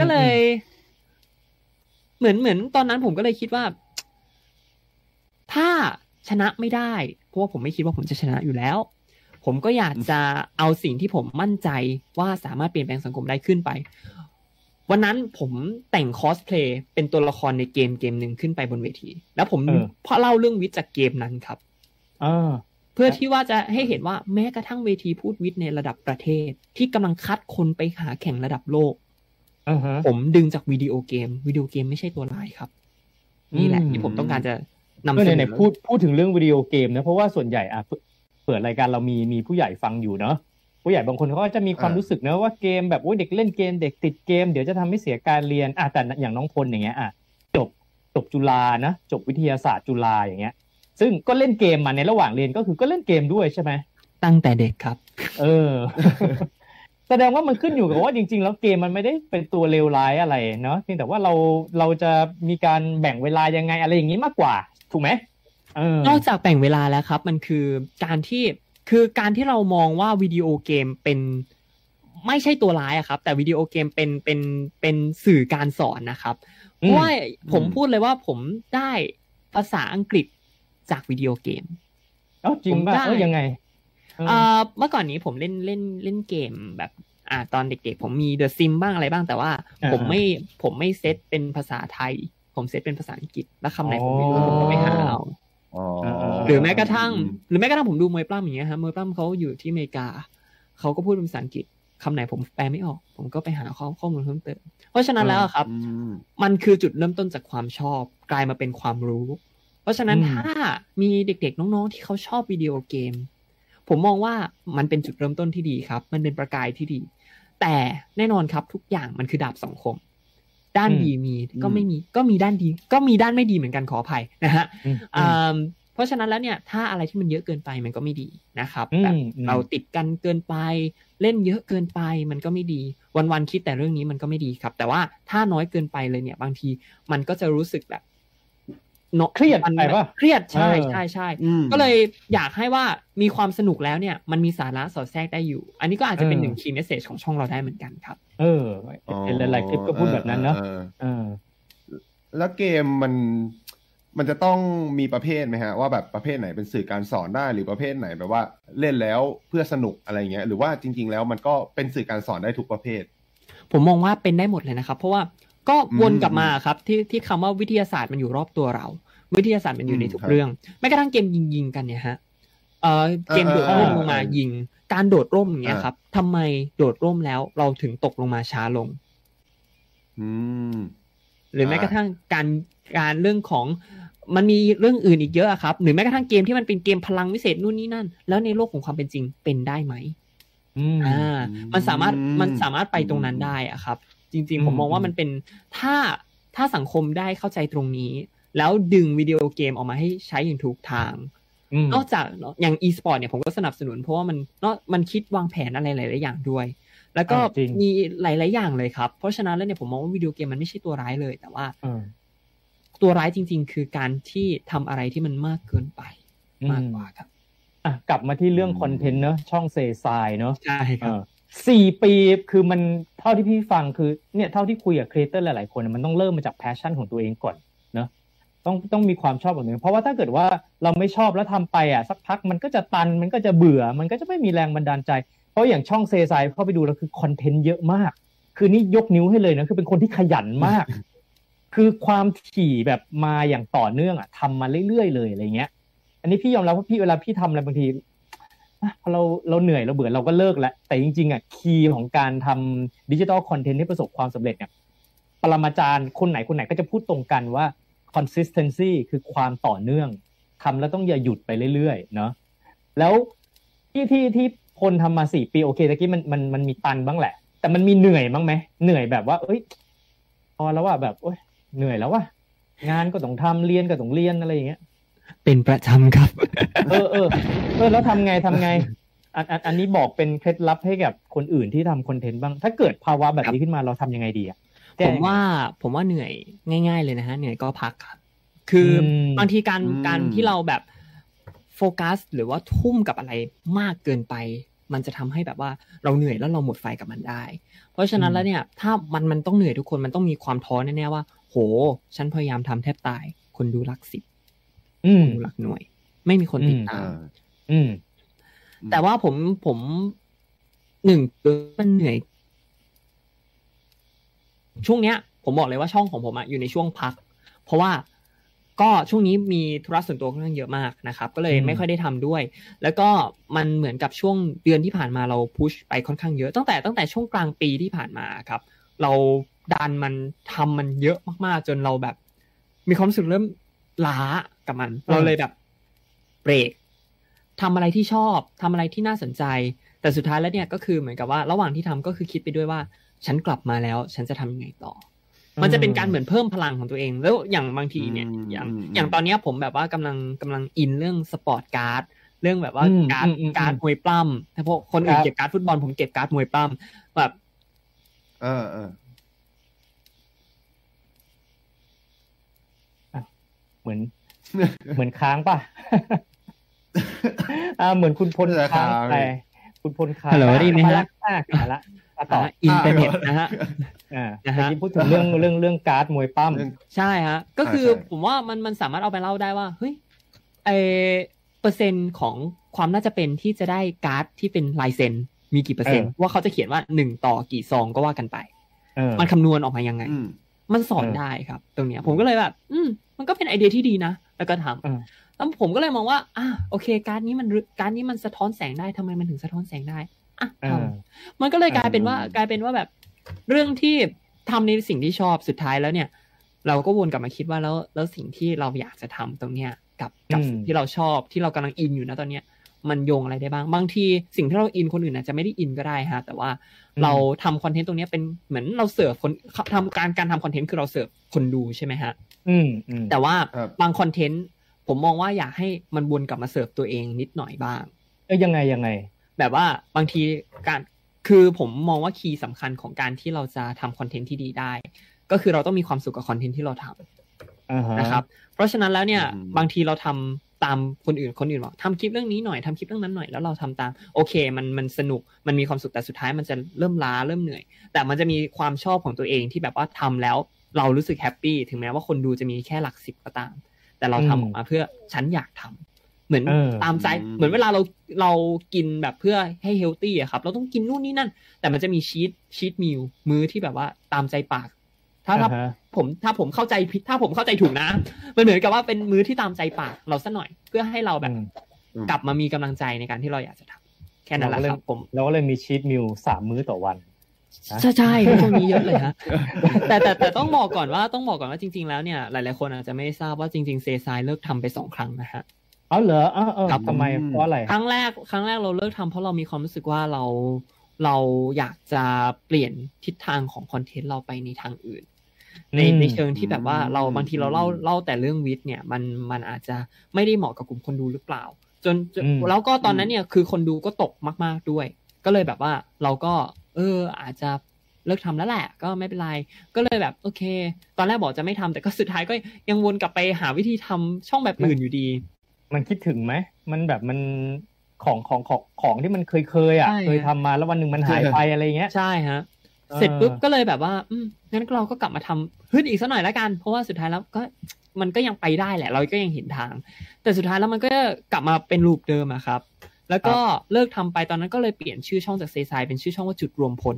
ก็เลย เหมือนเหมือนตอนนั้นผมก็เลยคิดว่า ถ้าชนะไม่ได้ เพราะว่าผมไม่คิดว่าผมจะชนะอยู่แล้ว ผมก็อยากจะเอาสิ่งที่ผมมั่นใจว่าสามารถเปลี่ยนแปลงสังคมได้ขึ้นไป วันนั้นผมแต่งคอสเพลย์เป็นตัวละครในเกมเกมหนึ่งขึ้นไปบนเวที แล้วผมเออเพราะเล่าเรื่องวิทย์จากเกมนั้นครับ เออเพื่อที่ว่าจะให้เห็นว่าแม้กระทั่งเวทีพูดวิทย์ในระดับประเทศ ที่กำลังคัดคนไปหาแข่งระดับโลกอ่าฮะผมดึงจากวิดีโอเกม วิดีโอเกมไม่ใช่ตัวร้ายครับ นี่แหละอืมที่ผมต้องการจะนำก็เสไหนนอๆพูดพูดถึงเรื่องวิดีโอเกมนะ เพราะว่าส่วนใหญ่อะเปิดเปิดรายการเรามีมีผู้ใหญ่ฟังอยู่เนาะผู้ใหญ่บางคนเขาก็จะมีความอ่ารู้รู้สึกนะว่าเกมแบบโอ้ยเด็กเล่นเกมเด็กติดเกม เดี๋ยวจะทำให้เสียการเรียนอะแต่อย่างน้องพลอย่างเงี้ยอะจบจบจุฬานะจบวิทยาศาสตร์จุฬาอย่างเงี้ย ซึ่งก็เล่นเกมมาในระหว่างเรียนก็คือก็เล่นเกมด้วยใช่ไหมตั้งแต่เด็กครับ เออ แสดงว่ามันขึ้นอยู่กับว่าจริง ๆ แล้วเกมมันไม่ได้เป็นตัวเลวร้ายอะไรเนาะเพียงแต่ว่าเราเราจะมีการแบ่งเวลายังไงอะไรอย่างนี้มากกว่า ถูกไหมเออนอกจากแบ่งเวลาแล้วครับ มันคือการที่คือการที่เรามองว่าวิดีโอเกมเป็นไม่ใช่ตัวร้ายอะครับ แต่วิดีโอเกมเป็นเป็นเป็นสื่อการสอนนะครับเพอืมราะว่าผมอืมพูดเลยว่าผมได้ภาษาอังกฤษ จากวิดีโอเกมเอ้าจริงป่ะผมได้เออยังไงเออเอ่อเมื่อก่อนนี้ผมเล่นเล่นเล่นเกมแบบ อ่าตอนเด็กๆ ผมมีเดอะซิมบ้างอะไรบ้างแต่ว่าอ่าผมไม่ผมไม่เซตเป็นภาษาไทย ผมเซตเป็นภาษาอังกฤษแล้วคำไหนผมไม่รู้อ๋อผมก็ไปหาเอาอ๋อหรือแม้กระทั่ง หรือแม้กระทั่งผมดูมวยปล้ำอย่างเงี้ยฮะมวยปล้ำเขาอยู่ที่อเมริกาเขาก็พูดเป็นภาษาอังกฤษคำไหนผมแปลไม่ออก ผมก็ไปหาข้อข้อมูลเพิ่มเติม เพราะฉะนั้นแล้วอะครับอืมมันคือจุดเริ่มต้นจากความชอบ กลายมาเป็นความรู้ เพราะฉะนั้นอืมถ้ามีเด็กๆน้องๆที่เขาชอบวิดีโอเกม ผมมองว่ามันเป็นจุดเริ่มต้นที่ดีครับ มันเป็นประกายที่ดี แต่แน่นอนครับทุกอย่างมันคือดาบสองคม ด้านอืมดีมีก็ไม่มีก็มีด้านดี ก็มีด้านไม่ดีเหมือนกันขออภัยนะฮะอืมอ่าเพราะฉะนั้นแล้วเนี่ยถ้าอะไรที่มันเยอะเกินไปมันก็ไม่ดีนะครับอืมแบบอืมเราติดกันเกินไป เล่นเยอะเกินไปมันก็ไม่ดี วันๆคิดแต่เรื่องนี้มันก็ไม่ดีครับ แต่ว่าถ้าน้อยเกินไปเลยเนี่ย บางทีมันก็จะรู้สึกแบบ เนาะเครียดมันไปปะเครียดใช่เออใช่ใช่อืมก็เลยอยากให้ว่ามีความสนุกแล้วเนี่ย มันมีสาระสอดแทรกได้อยู่ อันนี้ก็อาจจะเป็นหนึ่งคีย์เมสเซจของช่องเราได้เหมือนกันครับ เออเห็นหลายๆคลิปก็พูดแบบนั้นเนาะออเออแล้วเกมมันมันจะต้องมีประเภทไหมฮะว่าแบบประเภทไหนเป็นสื่อการสอนได้หรือประเภทไหนแบบว่าเล่นแล้วเพื่อสนุกอะไรเงี้ยหรือว่าจริง ๆ แล้วมันก็เป็นสื่อการสอนได้ทุกประเภท ผมมองว่าเป็นได้หมดเลยนะครับ เพราะว่า ก็วนอืมกลับมาครับที่ที่คำว่าวิทยาศาสตร์มันอยู่รอบตัวเรา วิทยาศาสตร์มันอยู่ในทุกอืมครับเรื่องแม้กระทั่งเกมยิงยิงๆกันเนี่ยฮะเอ่อเกมเอโดอดเออร่มลงมาเออยิง การโดดร่มอย่างเงี้ยอ่าครับทำไมโดดร่มแล้วเราถึงตกลงมาช้าลง อืมหรือแม้อ่ากระทั่งการการเรื่องของมันมีเรื่องอื่นอีกเยอะอะครับ หรือแม้กระทั่งเกมที่มันเป็นเกมพลังวิเศษนู่นนี่นั่น แล้วในโลกของความเป็นจริงเป็นได้ไหมอืมอ่า มันสามารถอืมมันสามารถไปตรงนั้นได้อะครับ จริงอืมๆผมมองว่ามันเป็นถ้าถ้าสังคมได้เข้าใจตรงนี้ แล้วดึงวิดีโอเกมออกมาให้ใช้อย่างถูกทางอืมนอกจากอย่าง e-sport เนี่ยผมก็สนับสนุนเพราะว่ามันเนอะมันคิดวางแผนอะไรหลายๆอย่างด้วย แล้วก็อ่าจริงมีหลาย ๆ อย่างเลยครับ เพราะฉะนั้นแล้วเนี่ยผมมองว่าวิดีโอเกมมันไม่ใช่ตัวร้ายเลย แต่ว่าเออตัวร้ายจริง ๆ คือการที่ทำอะไรที่มันมากเกินไปมากกว่าครับอะกลับมาที่เรื่องอืมคอนเทนต์เนอะช่องเซซายเนอะใช่คเอรับอ สี่ปีคือมันเท่าที่พี่ฟังคือเนี่ยเท่าที่คุยกับ creator หลายๆคนมันต้องเริ่มมาจาก passion ของตัวเองก่อนเนอะต้องต้องมีความชอบของตัวเองเพราะว่าถ้าเกิดว่าเราไม่ชอบแล้วทำไปอะสักพักมันก็จะตันมันก็จะเบื่อมันก็จะไม่มีแรงบันดาลใจ เพราะอย่างช่องเซซายเข้าไปดูแล้วคือ content เยอะมาก คือนี่ยกนิ้วให้เลยนะคือเป็นคนที่ขยันมาก คือความถี่แบบมาอย่างต่อเนื่องอะทำมาเรื่อยๆเลยอะไรเงี้ย อันนี้พี่ยอมรับว่าพี่เวลาพี่ทำอะไรบางที พอเราเราเหนื่อยเราเบื่อเราก็เลิกแล้ว แต่จริง ๆอะคีย์ของการทำดิจิทัลคอนเทนต์ให้ประสบความสำเร็จเนี่ยปรมาจารย์คนไหนคนไหนก็จะพูดตรงกันว่า consistency คือความต่อเนื่องทำแล้วต้องอย่าหยุดไปเรื่อยๆเนาะแล้วที่ที่ที่พลทำมาสี่ปีโอเคตะกี้มันมันมันมีตันบ้างแหละ แต่มันมีเหนื่อยบ้างไหมเหนื่อยแบบว่า เอ้ยพอแล้วว่าแบบโอ้ยเหนื่อยแล้วว่างานก็ต้องทำเรียนก็ต้องเรียนอะไรอย่างเงี้ย เป็นประจำครับ เออเออเออแล้วทำไงทำไงอันอันอันนี้บอกเป็นเคล็ดลับให้กับคนอื่นที่ทำคอนเทนต์บ้าง ถ้าเกิดภาวะแบบนี้ขึ้นมาเราทำยังไงดีอะแก้ผมยังไงว่าผมว่าเหนื่อยง่าย ๆ เลยนะฮะเหนื่อยก็พักครับ คืออมบางทีการอืมการที่เราแบบโฟกัส หรือว่าทุ่มกับอะไรมากเกินไป มันจะทำให้แบบว่าเราเหนื่อยแล้วเราหมดไฟกับมันได้ เพราะฉะนั้นแล้วเนี่ยถ้ามันมันต้องเหนื่อยทุกคนมันต้องมีความท้อแน่ๆว่า โห ฉันพยายามทำแทบตาย คนดูหลักสิบอืมคนดู หลักหน่วย ไม่มีคนติดตามอ่าอืมแต่ว่าผมผมหนึ่งคือมันเหนื่อย ช่วงเนี้ย ผมบอกเลยว่าช่องของผมอะอยู่ในช่วงพัก เพราะว่าก็ช่วงนี้มีธุระส่วนตัวค่อนข้างเยอะมากนะครับ ก็เลยอืมไม่ค่อยได้ทำด้วย แล้วก็มันเหมือนกับช่วงเดือนที่ผ่านมาเราพุชไปค่อนข้างเยอะตั้งแต่ตั้งแต่ช่วงกลางปีที่ผ่านมาครับ เราดันมันทำมันเยอะมากๆ จนเราแบบ มีความรู้สึกเริ่ม ล้ากับมัน เราเลยแบบเบรกทำอะไรที่ชอบทำอะไรที่น่าสนใจ แต่สุดท้ายแล้วเนี่ยก็คือเหมือนกับว่าระหว่างที่ทำก็คือคิดไปด้วยว่า ฉันกลับมาแล้ว ฉันจะทำยังไงต่ออมันจะเป็นการเหมือนเพิ่มพลังของตัวเอง แล้วอย่างบางทีเนี่ยอืมอย่างอืมอย่างตอนเนี้ยผมแบบว่ากำลังกำลังอินเรื่อง sport card เรื่องแบบว่าอืมการ์ดอืมอืมการ์ดมวยปล้ำถ้าพวกคนอื่นครับเก็บการ์ดฟุตบอลผมเก็บการ์ดมวยปล้ำแบบ เออเออ เหมือน เหมือนค้างป่ะอ่าเหมือนคุณพลน่าจะค้างค้างไปคุณพลค้างฮัลโหลได้ยินไหมฮะอ่กลับมาละอะต่ออินเทอร์เน็ตนะฮะอ่านะเมื่อฮะกี้พูดถึงเรื่องเรื่องเรื่องการ์ดมวยปล้ำเรื่องใช่ฮะ ก็คือใช่ใช่ผมว่ามันมันสามารถเอาไปเล่าได้ว่าเฮ้ยไอเปอร์เซ็นต์ของความน่าจะเป็นที่จะได้การ์ดที่เป็นลายเซ็นมีกี่เปอร์เซ็นต์ว่าเขาจะเขียนว่าหนึ่งต่อกี่ซองก็ว่ากันไปเออมันคำนวณออกมายังไงอืมมันสอนเออได้ครับ ตรงเนี้ย ผมก็เลยแบบ อืม มันก็เป็นไอเดียที่ดีนะแล้วก็ทำเออแล้วผมก็เลยมองว่าอะโอเค การ์ดนี้มันรึการ์ดนี้มันสะท้อนแสงได้ทำไมมันถึงสะท้อนแสงได้อะเอทอำมันก็เลยกลายเป็นว่าอืมกลายเป็นว่าแบบเรื่องที่ทำในสิ่งที่ชอบสุดท้ายแล้วเนี่ย เราก็วนกลับมาคิดว่าแล้วแล้วสิ่งที่เราอยากจะทำตรงเนี้ยกับกับอืมสิ่งที่เราชอบที่เรากำลังอินอยู่นะตอนเนี้ย มันโยงอะไรได้บ้าง บางทีสิ่งที่เราอินคนอื่นอาจจะไม่ได้อินก็ได้ฮะ แต่ว่าอืมเราทำคอนเทนต์ตรงเนี้ยเป็นเหมือนเราเสิร์ฟคนทำการการทำคอนเทนต์คือเราเสิร์ฟคนดูใช่ไหมฮะ อืมอืมแต่ว่าครับบางคอนเทนต์ผมมองว่าอยากให้มันวนกลับมาเสิร์ฟตัวเองนิดหน่อยบ้าง เออยังไงยังไง แบบว่าบางทีการคือผมมองว่า key สำคัญของการที่เราจะทำ content ที่ดีได้ ก็คือเราต้องมีความสุขกับ content ที่เราทำอ่าฮะนะครับ เพราะฉะนั้นแล้วเนี่ยอืมบางทีเราทำ ตามคนอื่นคนอื่นบอกทำคลิปเรื่องนี้หน่อยทำคลิปเรื่องนั้นหน่อยแล้วเราทำตาม โอเค มันมันสนุกมันมีความสุขแต่สุดท้ายมันจะเริ่มล้าเริ่มเหนื่อย แต่มันจะมีความชอบของตัวเองที่แบบว่าทำแล้วเรารู้สึก happy ถึงแม้ว่าคนดูจะมีแค่หลักสิบก็ตาม แต่เราทำออกมาเพื่อฉันอยากทำเหมือนเออตามใจอืมเหมือนเวลาเราเรากินแบบเพื่อให้เฮลตี้อะครับ เราต้องกินนู่นนี่นั่น แต่มันจะมีชีตชีตมิลมื้อที่แบบว่าตามใจปาก ถ้าถ้าอ่าฮะผมถ้าผมเข้าใจผิดถ้าผมเข้าใจถูกนะ มันเหมือนกับว่าเป็นมื้อที่ตามใจปากเราสักหน่อย เพื่อให้เราแบบอืมกลับมามีกำลังใจในการที่เราอยากจะทำแค่นั้นแหละครับผมเราก็เลยมีชีตมิลสามมื้อต่อวันนะใช่ใช่ช่วงนี้เยอะเลยฮะแต่แต่แต่ต้องบอกก่อนว่าต้องบอกก่อนว่าจริง ๆ แล้วเนี่ย หลาย ๆ คนอาจจะไม่ทราบว่าจริง ๆ เซซายเลิกทำไปสองครั้งนะฮะเอาเหรอเออเออครับทำไมเพราะอะไรครั้งแรกครั้งแรกเราเลิกทำเพราะเรามีความรู้สึกว่าเรา เราอยากจะเปลี่ยนทิศทางของคอนเทนต์เราไปในทางอื่น ในอืมในเชิงที่แบบว่าเราอืมบางทีเราเล่าเล่าแต่เรื่องวิทย์เนี่ยมันมันอาจจะไม่ได้เหมาะกับกลุ่มคนดูหรือเปล่า จนจนอืมแล้วก็ตอนนั้นเนี่ยคือคนดูก็ตกมาก ๆด้วย ก็เลยแบบว่าเราก็ เอออาจจะเลิกทำแล้วแหละ ก็ไม่เป็นไร ก็เลยแบบโอเค ตอนแรกบอกจะไม่ทำแต่ก็สุดท้ายก็ยังวนกลับไปหาวิธีทำช่องแบบอื่นอยู่ดี มันคิดถึงไหมมันแบบมัน ของของของของที่มันเคยเคยๆอะใช่เคยทำมาแล้ววันหนึ่งมันหายไปอะไรเงี้ย ใช่ฮะเออเสร็จปุ๊บก็เลยแบบว่า อืมงั้นเราก็กลับมาทำฮึดอีกสักหน่อยแล้วกัน เพราะว่าสุดท้ายแล้วก็มันก็ยังไปได้แหละ เราก็ยังเห็นทาง แต่สุดท้ายแล้วมันก็กลับมาเป็นรูปเดิมอะครับ แล้วก็เลิกทำไปตอนนั้นก็เลยเปลี่ยนชื่อช่องจากเซซายเป็นชื่อช่องว่าจุดรวมพล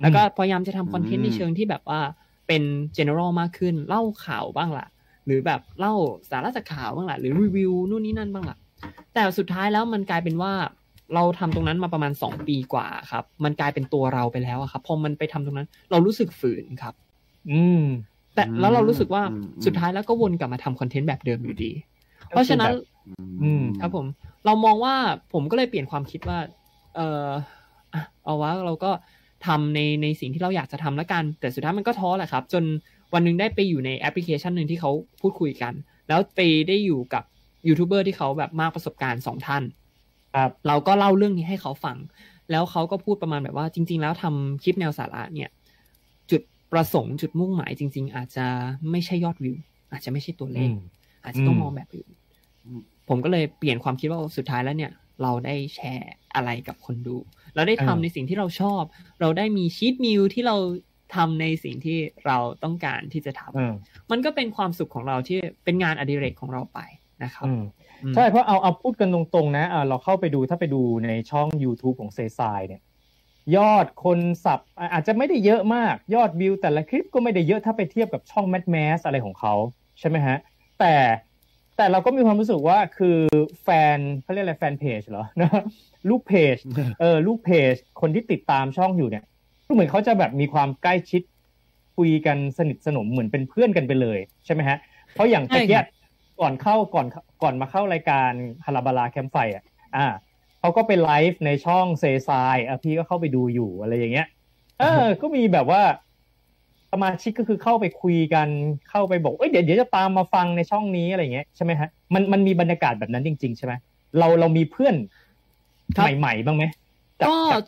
แล้วก็พยายามจะทำคอนเทนต์ในเชิงที่แบบว่าเป็น general มากขึ้น เล่าข่าวบ้างล่ะ หรือแบบเล่าสาระจากข่าวบ้างล่ะ หรือรีวิวนู่นนี่นั่นบ้างล่ะ แต่สุดท้ายแล้วมันกลายเป็นว่าเราทำตรงนั้นมาประมาณสองปีกว่าครับ มันกลายเป็นตัวเราไปแล้วอะครับพอมันไปทำตรงนั้น เรารู้สึกฝืนครับ อืม แต่แล้วเรารู้สึกว่าอืมสุดท้ายแล้วก็วนกลับมาทำคอนเทนต์แบบเดิมอยู่ดี เพราะฉะนั้น อืม ครับผม เรามองว่าผมก็เลยเปลี่ยนความคิดว่า เอออะเอาว่าเราก็ทำในในสิ่งที่เราอยากจะทำแล้วกัน แต่สุดท้ายมันก็ท้อแหละครับ จนวันหนึงได้ไปอยู่ในแอปพลิเคชันหนึ่งที่เขาพูดคุยกัน แล้วไปได้อยู่กับ ยูทูบเบอร์ที่เขาแบบมากประสบการณ์สองท่านครับเราก็เล่าเรื่องนี้ให้เขาฟัง แล้วเขาก็พูดประมาณแบบว่า จริง ๆ แล้วทำคลิปแนวสาระเนี่ย จุดประสงค์จุดมุ่งหมายจริง ๆ อาจจะไม่ใช่ยอดวิว อาจจะไม่ใช่ตัวเลอืขมอาจจะต้องอืมมองแบบอื่นอืมผมก็เลยเปลี่ยนความคิดว่าสุดท้ายแล้วเนี่ย เราได้แชร์อะไรกับคนดู เราได้ทำในสิ่งที่เราชอบ เราได้มีชีตมิลที่เราทำในสิ่งที่เราต้องการที่จะทำอืมมันก็เป็นความสุขของเราที่เป็นงานอดิเรกของเราไป นะครับอืมอืมใช่เพราะเอาเอาพูดกันตรงๆนะเอ่อเราเข้าไปดูถ้าไปดูในช่อง YouTube ของเซซายเนี่ยยอดคนสับอะอาจจะไม่ได้เยอะมากยอดวิว แต่ละคลิปก็ไม่ได้เยอะถ้าไปเทียบกับช่องแม d แมสอะไรของเขาใช่ไหมฮะ แต่แต่เราก็มีความรู้สึกว่าคือแฟนเขาเรียกอะไรแฟนเพจเหรอนะลูกเพจเออลูกเพจ คนที่ติดตามช่องอยู่เนี่ยก็เหมือนเขาจะแบบมีความใกล้ชิดคุยกันสนิทสนมเหมือนเป็นเพื่อนกันไปเลยใช่ไหมฮะ เพราะอย่างใช่ตะเกียครับ ก่อนเข้าก่อนก่อนมาเข้ารายการฮาราบาลาแคมป์ไฟอะอ่าเขาก็ไปไลฟ์ในช่องเซซายอะพี่ก็เข้าไปดูอยู่อะไรอย่างเงี้ย เออ ก็มีแบบว่าสมาชิกก็คือเข้าไปคุยกันเข้าไปบอกเอ้ยเดี๋ยวเดี๋ยวจะตามมาฟังในช่องนี้อะไรอย่างเงี้ยใช่ไหมฮะมันมันมีบรรยากาศแบบนั้นจริง ๆ ใช่ไหมเราเรามีเพื่อนครับใหม่ๆบ้างไหมจากก็จาก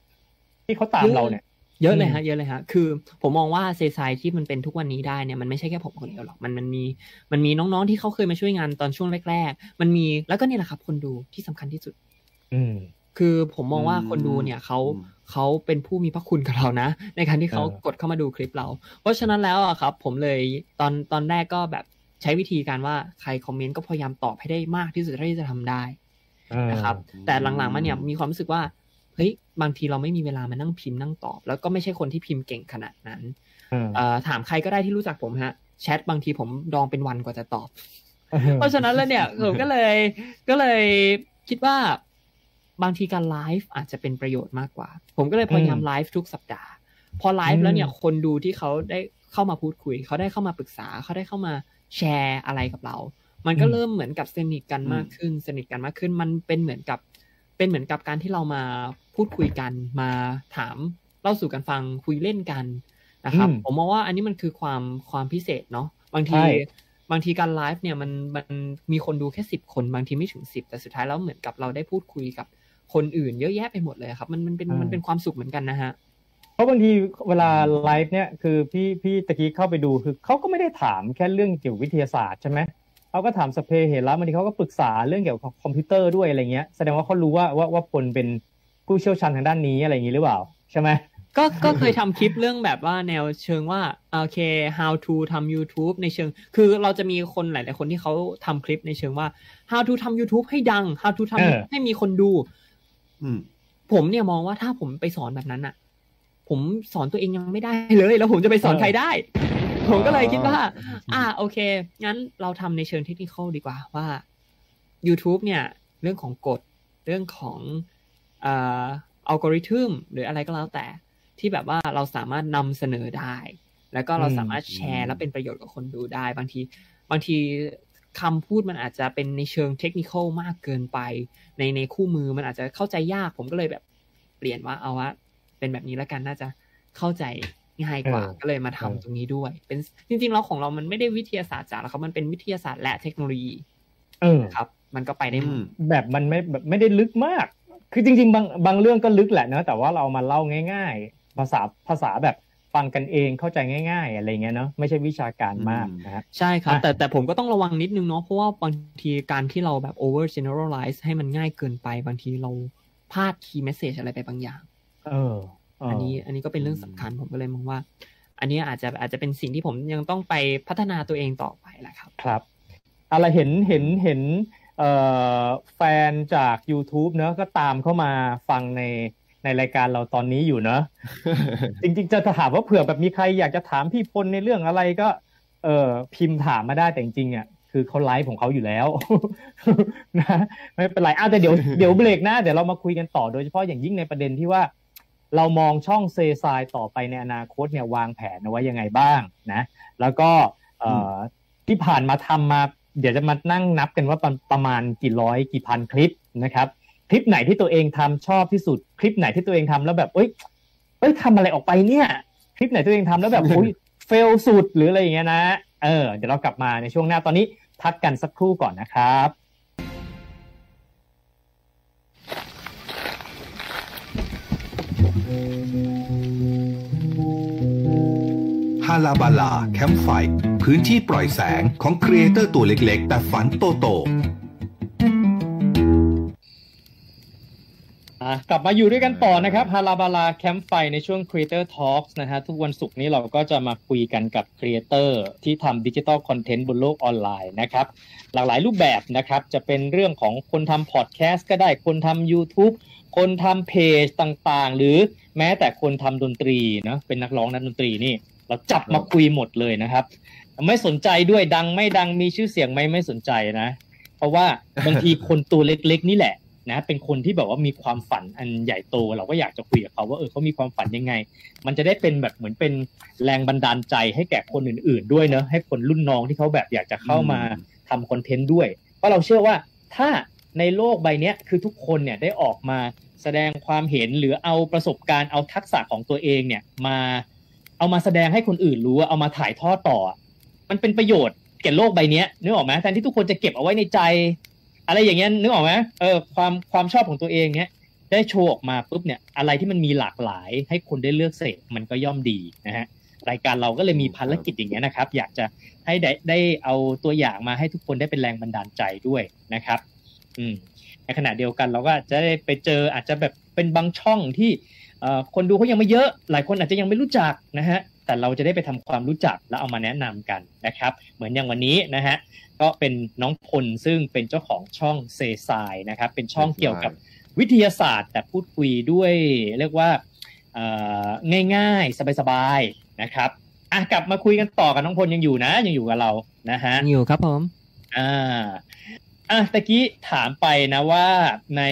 ที่เขาตามเราเนี่ย เยอะเลยอืมฮะเยอะเลยฮะคือ ผมมองว่าเซซายที่มันเป็นทุกวันนี้ได้เนี่ยมันไม่ใช่แค่ผมคนเดียวหรอกมันมันมีมันมีน้องๆที่เขาเคยมาช่วยงานตอนช่วงแรก ๆ มันมีแล้วก็นี่แหละครับ คนดูที่สำคัญที่สุด อืมคือผมมองว่าอืมคนดูเนี่ยเขาอืมเขาเป็นผู้มีพระคุณกับเรานะ ในการที่เขาเออกดเข้ามาดูคลิปเรา เพราะฉะนั้นแล้วอะครับ ผมเลยตอนตอนแรกก็แบบใช้วิธีการว่าใครคอมเมนต์ก็พยายามตอบให้ได้มากที่สุดเท่าที่จะทำได้นะครับอืมแต่หลังๆมาเนี่ยมีความรู้สึกว่า เฮ้ยบางทีเราไม่มีเวลามานั่งพิมพ์นั่งตอบ แล้วก็ไม่ใช่คนที่พิมพ์เก่งขนาดนั้นอืมเอ่อถามใครก็ได้ที่รู้จักผมฮะแชทบางทีผมดองเป็นวันกว่าจะตอบ เพราะฉะนั้นแล้วเนี่ยผมก็เลยก็เลยคิดว่าบางทีการไลฟ์อาจจะเป็นประโยชน์มากกว่า ผมก็เลยพยายามอืมไลฟ์ทุกสัปดาห์ พอไลฟ์แล้วเนี่ยอืมคนดูที่เขาได้เข้ามาพูดคุย เขาได้เข้ามาปรึกษา เขาได้เข้ามาแชร์อะไรกับเรา มันก็เริ่มเหมือนกับสนิทกันมากขึ้น สนิทกันมากขึ้น มันเป็นเหมือนกับ เป็นเหมือนกับการที่เรามาพูดคุยกันมาถามเล่าสู่กันฟังคุยเล่นกันนะครับอืมผมมองว่าอันนี้มันคือความความพิเศษเนาะบางทีใช่บางทีการไลฟ์เนี่ยมันมันมีคนดูแค่สิบคนบางทีไม่ถึงสิบแต่สุดท้ายแล้วเหมือนกับเราได้พูดคุยกับคนอื่นเยอะแยะไปหมดเลยครับ มันมันเป็นมันเป็นความสุขเหมือนกันนะฮะเพราะบางทีเวลาไลฟ์เนี่ยคือพี่พี่ตะกี้เข้าไปดูคือเขาก็ไม่ได้ถามแค่เรื่องเกี่ยวกับวิทยาศาสตร์ใช่ไหม เขาก็ถามสัพเพเหระแล้วบางทีเขาก็ปรึกษาเรื่องเกี่ยวกับคอมพิวเตอร์ด้วยอะไรเงี้ย แสดงว่าเขารู้ว่าว่าว่าพลเป็นผู้เชี่ยวชาญทางด้านนี้อะไรอย่างนี้หรือเปล่า ใช่ไหมก็ก็เคยทำคลิปเรื่องแบบว่าแนวเชิงว่าโอเค how to ทำ YouTube ในเชิง คือเราจะมีคนหลาย ๆ คนที่เขาทำคลิปในเชิงว่า how to ทำ YouTube ให้ดัง how to ทเออำให้มีคนดูอืมผมเนี่ยมองว่าถ้าผมไปสอนแบบนั้นอะผมสอนตัวเองยังไม่ได้เลย แล้วผมจะไปสอนใครได้ ผมก็เลยคิดว่า อ่า โอเค งั้นเราทำในเชิงเทคนิคดีกว่าว่า YouTube เนี่ย เรื่องของกฎ เรื่องของเอ่ออัลกอริทึมหรืออะไรก็แล้วแต่ ที่แบบว่าเราสามารถนำเสนอได้ แล้วก็เราอืมสามารถแชร์ แล้วเป็นประโยชน์กับคนดูได้ บางที บางทีคำพูดมันอาจจะเป็นในเชิงเทคนิคมากเกินไป ในในคู่มือมันอาจจะเข้าใจยาก ผมก็เลยแบบเปลี่ยนว่าเอาว่าเป็นแบบนี้แล้วกันน่าจะเข้าใจ ง่ายกว่าเออก็เลยมาทำเออตรงนี้ด้วย เป็นจริงๆแล้วของเรามันไม่ได้วิทยาศาสตร์จ๋าหรอกครับมันเป็นวิทยาศาสตร์และเทคโนโลยีเออครับ มันก็ไปได้หมดอืมแบบมันไม่แบบไม่ได้ลึกมาก คือจริง ๆ บางบางเรื่องก็ลึกแหละเนอะแต่ว่าเรามาเล่าง่าย ๆ ภาษาภาษาแบบฟังกันเองเข้าใจง่าย ๆ อะไรเงี้ยเนาะไม่ใช่วิชาการมากนะฮะใช่ครับอะแต่แต่ผมก็ต้องระวังนิดนึงเนาะเพราะว่าบางทีการที่เราแบบ over generalize ให้มันง่ายเกินไป บางทีเราพลาด key message อะไรไปบางอย่าง เออเอันนี้อันนี้ก็เป็นเรื่องสำคัญผมก็เลยมองว่า อันนี้อาจจะอาจจะเป็นสิ่งที่ผมยังต้องไปพัฒนาตัวเองต่อไปแหละครับ ครับอะไรเห็นเห็นเห็นเอ่อแฟนจาก YouTube เนอะก็ตามเข้ามาฟังในในรายการเราตอนนี้อยู่เนอะจริงๆ จะถามว่าเผื่อแบบมีใครอยากจะถามพี่พลในเรื่องอะไรก็ เออพิมพ์ถามมาได้แต่จริงๆอะคือเขาไลฟ์ของเขาอยู่แล้วนะไม่เป็นไรอ้าวแต่เดี๋ยวเดี๋ยวเบรกหนะเดี๋ยวเรามาคุยกันต่อโดยเฉพาะอย่างยิ่งในประเด็นที่ว่า เรามองช่องเซซายต่อไปในอนาคตเนี่ยวางแผนเอาไว้ยังไงบ้างนะ แล้วก็เอ่อที่ผ่านมาทำมา เดี๋ยวจะมานั่งนับกันว่าประประมาณกี่ร้อยกี่พันคลิปนะครับ คลิปไหนที่ตัวเองทำชอบที่สุด คลิปไหนที่ตัวเองทำแล้วแบบเอ้ยเอ้ยทำอะไรออกไปเนี่ย คลิปไหนตัวเองทำแล้วแบบอุ้ยเฟลสุดหรืออะไรอย่างเงี้ยนะ เออ เดี๋ยวเรากลับมาในช่วงหน้าตอนนี้พักกันสักครู่ก่อนนะครับาลาบาลาแคมป์ไฟพื้นที่ปล่อยแสงของ creator ตัวเล็กๆ แต่ฝันโตโตกลับมาอยู่ด้วยกันต่อนะครับฮาราบาลาแคมป์ไฟในช่วง Creator Talks นะฮะทุกวันศุกร์นี้เราก็จะมาคุยกันกับ creator ที่ทำ digital content บนโลกออนไลน์นะครับ หลากหลายรูปแบบนะครับ จะเป็นเรื่องของคนทำพอดแคสต์ก็ได้คนทำ YouTube คนทำเพจต่างๆ หรือแม้แต่คนทำดนตรีนะเป็นนักร้องนักดนตรีนี่ เราจับมาคุยหมดเลยนะครับ ไม่สนใจด้วยดังไม่ดังมีชื่อเสียงไหมไม่สนใจนะ เพราะว่าบางทีคนตัวเล็กๆนี่แหละนะเป็นคนที่แบบว่ามีความฝันอันใหญ่โต เราก็อยากจะคุยกับเขาว่าเออเขามีความฝันยังไง มันจะได้เป็นแบบเหมือนเป็นแรงบันดาลใจให้แก่คนอื่น ๆ ด้วยเนอะให้คนรุ่นน้องที่เขาแบบอยากจะเข้ามาทำคอนเทนต์ด้วย เพราะเราเชื่อว่าถ้าในโลกใบเนี้ยคือทุกคนเนี่ยได้ออกมาแสดงความเห็นหรือเอาประสบการณ์เอาทักษะของตัวเองเนี่ยมา เอามาแสดงให้คนอื่นรู้เอามาถ่ายทอดต่อ มันเป็นประโยชน์แก่โลกใบนี้นึกออกไหมแทนที่ทุกคนจะเก็บเอาไว้ในใจ อะไรอย่างเงี้ยนึกออกไหมเออความความชอบของตัวเองเนี้ยได้โชว์ออกมาปุ๊บเนี่ยอะไรที่มันมีหลากหลาย ให้คนได้เลือกเสพมันก็ย่อมดีนะฮะรายการเราก็เลยมีภารกิจอย่างเงี้ยนะครับ อยากจะให้ได้ได้เอาตัวอย่างมาให้ทุกคนได้เป็นแรงบันดาลใจด้วยนะครับ อืมในขณะเดียวกันเราก็จะได้ไปเจออาจจะแบบเป็นบางช่องที่ คนดูเขายังไม่เยอะ หลายคนอาจจะยังไม่รู้จักนะฮะ แต่เราจะได้ไปทำความรู้จักแล้วเอามาแนะนำกันนะครับ เหมือนอย่างวันนี้นะฮะ ก็เป็นน้องพลซึ่งเป็นเจ้าของช่องเซซายนะครับ เป็นช่องเกี่ยวกับวิทยาศาสตร์ แต่พูดคุยด้วยเรียกว่าเอ่อง่ายๆ สบายๆนะครับอะกลับมาคุยกันต่อกับน้องพลยังอยู่นะ ยังอยู่กับเรานะฮะอยู่ครับผมอ่าอะตะกี้ถามไปนะว่าใน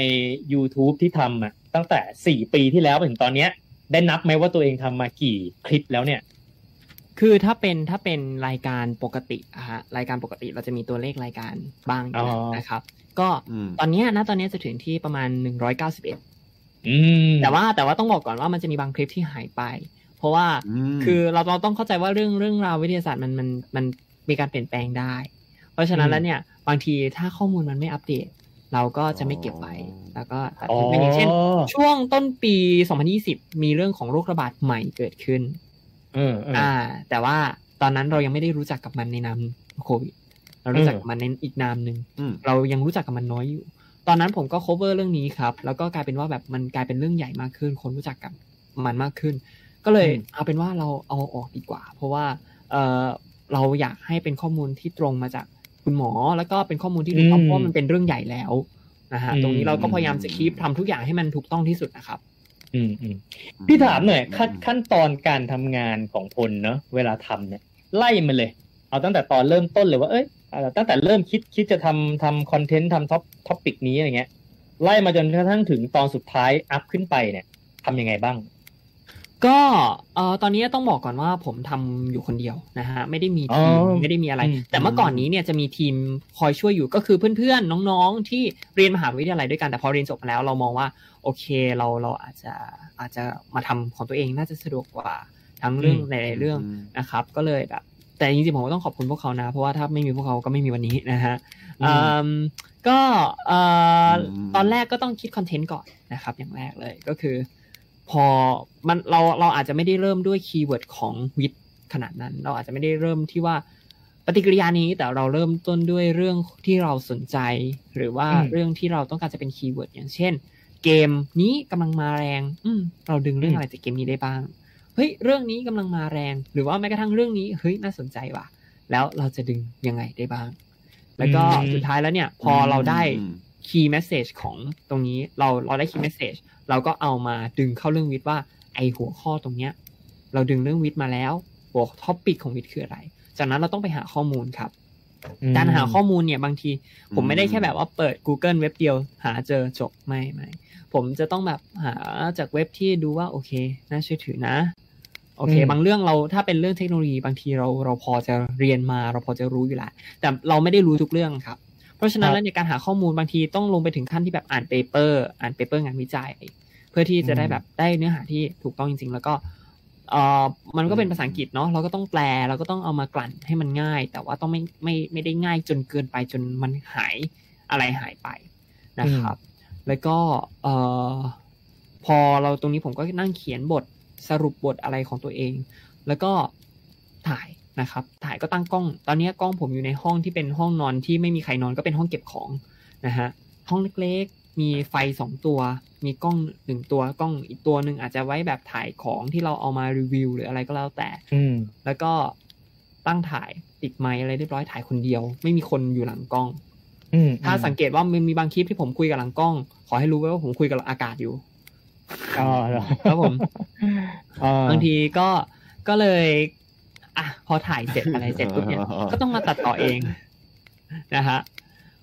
YouTube ที่ทำอะ ตั้งแต่สี่ปีที่แล้วไปถึงตอนเนี้ย ได้นับไหมว่าตัวเองทำมากี่คลิปแล้วเนี่ย คือถ้าเป็นถ้าเป็นรายการปกติอะฮะรายการปกติเราจะมีตัวเลขรายการบ้างอยู่แล้วนะครับ ก็อืมตอนเนี้ยนะตอนเนี้ยจะถึงที่ประมาณหนึ่งร้อยเก้าสิบเอ็ดอืมแต่ว่าแต่ว่าต้องบอกก่อนว่ามันจะมีบางคลิปที่หายไป เพราะว่ามคือเราเราต้องเข้าใจว่าเรื่องเรื่องราววิทยาศาสตร์มันมันมันมีการเปลี่ยนแปลงได้ เพราะฉะนั้นแล้วเนี่ย บางทีถ้าข้อมูลมันไม่อัปเดต เราก็จะไม่เก็บไว้ แล้วก็ตัดอ๋อทิ้งไปอย่างเช่น ช่วงต้นปี 2020 มีเรื่องของโรคระบาดใหม่เกิดขึ้นเออเอออ่า แต่ว่าตอนนั้นเรายังไม่ได้รู้จักกับมันในนามโควิด เรารู้จักกับมันในอีกนามหนึ่งอืมเรายังรู้จักกับมันน้อยอยู่ ตอนนั้นผมก็ cover เรื่องนี้ครับ แล้วก็กลายเป็นว่าแบบมันกลายเป็นเรื่องใหญ่มากขึ้น คนรู้จักกับมันมากขึ้น ก็เลยอืมเอาเป็นว่าเราเอาออกดีกว่า เพราะว่า เออเราอยากให้เป็นข้อมูลที่ตรงมาจาก คุณหมอ แล้วก็เป็นข้อมูลที่ถูกต้องเพราะว่ามันเป็นเรื่องใหญ่แล้วนะฮะตรงนี้เราก็พยายามจะคีปทำทุกอย่างให้มันถูกต้องที่สุดนะครับ อืมอืมพี่ถามหน่อยขั้นขั้นตอนการทำงานของพลเนาะเวลาทำเนี่ย ไล่มาเลย เอาตั้งแต่ตอนเริ่มต้นเลยว่าเอ้ยเอ่อตั้งแต่เริ่มคิดคิดจะทำทำ content ทำ top topic นี้อะไรเงี้ย ไล่มาจนกระทั่งถึงตอนสุดท้าย up ขึ้นไปเนี่ยทำยังไงบ้าง ก็เอ่อตอนนี้ต้องบอกก่อนว่าผมทำอยู่คนเดียวนะฮะไม่ได้มีทีมอ๋อไม่ได้มีอะไรอืมแต่เมื่อก่อนนี้เนี่ยจะมีทีมคอยช่วยอยู่ก็คือเพื่อนๆน้องๆ ที่เรียนมหาวิทยาลัยด้วยกันแต่พอเรียนจบมาแล้วเรามองว่า โอเคเราเราอาจจะอาจจะมาทำของตัวเองน่าจะสะดวกกว่าทั้งเรื่องอืมหลายๆเรื่องนะครับ ก็เลยแบบแต่จริงๆผมก็ต้องขอบคุณพวกเขานะ เพราะว่าถ้าไม่มีพวกเขาก็ไม่มีวันนี้นะฮะอืมอืมก็เอ่ออมตอนแรกก็ต้องคิด content ก่อนนะครับ อย่างแรกเลยก็คือ พอมันเราเราอาจจะไม่ได้เริ่มด้วย keyword ของวิทย์ขนาดนั้น เราอาจจะไม่ได้เริ่มที่ว่าปฏิกิริยานี้แต่เราเริ่มต้นด้วยเรื่องที่เราสนใจ หรือว่าอืมเรื่องที่เราต้องการจะเป็น keyword อย่างเช่น เกมนี้กำลังมาแรง อืมเราดึงเรื่องอะไรจากเกมนี้ได้บ้างเฮ้ยเรื่องนี้กำลังมาแรง หรือว่าแม้กระทั่งเรื่องนี้เฮ้ยน่าสนใจว่ะ แล้วเราจะดึงยังไงได้บ้าง แล้วก็อืมสุดท้ายแล้วเนี่ย พอเราได้อืม key message ของตรงนี้เราเราได้ key message เราก็เอามาดึงเข้าเรื่องวิทย์ว่าไอหัวข้อตรงเนี้ย เราดึงเรื่องวิทย์มาแล้ว หัว topic ของวิทย์คืออะไร จากนั้นเราต้องไปหาข้อมูลครับการหาข้อมูลเนี่ยบางที ผมไม่ได้แค่แบบว่าเปิด Google เว็บเดียว หาเจอจบไม่ไม่ผมจะต้องแบบหาจากเว็บที่ดูว่าโอเคน่าเชื่อถือนะ โอเคอืมบางเรื่องเราถ้าเป็นเรื่องเทคโนโลยีบางทีเราเราพอจะเรียนมา เราพอจะรู้อยู่แล้วแต่เราไม่ได้รู้ทุกเรื่องครับ เพราะฉะนั้นแล้วในการหาข้อมูลบางทีต้องลงไปถึงขั้นที่แบบอ่าน paper อ่าน paper งานวิจัย เพื่อที่จะได้แบบได้เนื้อหาที่ถูกต้องจริง ๆ แล้วก็เอ่อมันก็เป็นภาษาอังกฤษเนาะเราก็ต้องแปลเราก็ต้องเอามากลั่นให้มันง่าย แต่ว่าต้องไม่ไม่ไม่ได้ง่ายจนเกินไปจนมันหายอะไรหายไปนะครับ แล้วก็เอ่อพอเราตรงนี้ผมก็นั่งเขียนบทสรุปบทอะไรของตัวเอง แล้วก็ถ่าย นะครับถ่ายก็ตั้งกล้อง ตอนนี้กล้องผมอยู่ในห้องที่เป็นห้องนอนที่ไม่มีใครนอนก็เป็นห้องเก็บของนะฮะห้องเล็กๆ มีไฟสองตัว มีกล้องหนึ่งตัวกล้องอีกตัวหนึ่งอาจจะไว้แบบถ่ายของที่เราเอามารีวิว หรืออะไรก็แล้วแต่ อืมแล้วก็ตั้งถ่ายติดไมค์อะไรเรียบร้อยถ่ายคนเดียว ไม่มีคนอยู่หลังกล้องอืมถ้าสังเกตว่ามันมีบางคลิปที่ผมคุยกับหลังกล้อง ขอให้รู้ไว้ว่าผมคุยกับอากาศอยู่อ๋อเหรอครับผมอ่าบางทีก็ก็เลย อะพอถ่ายเสร็จอะไรเสร็จปุ๊บเนี่ยก็ต้องมาตัดต่อเองนะฮะ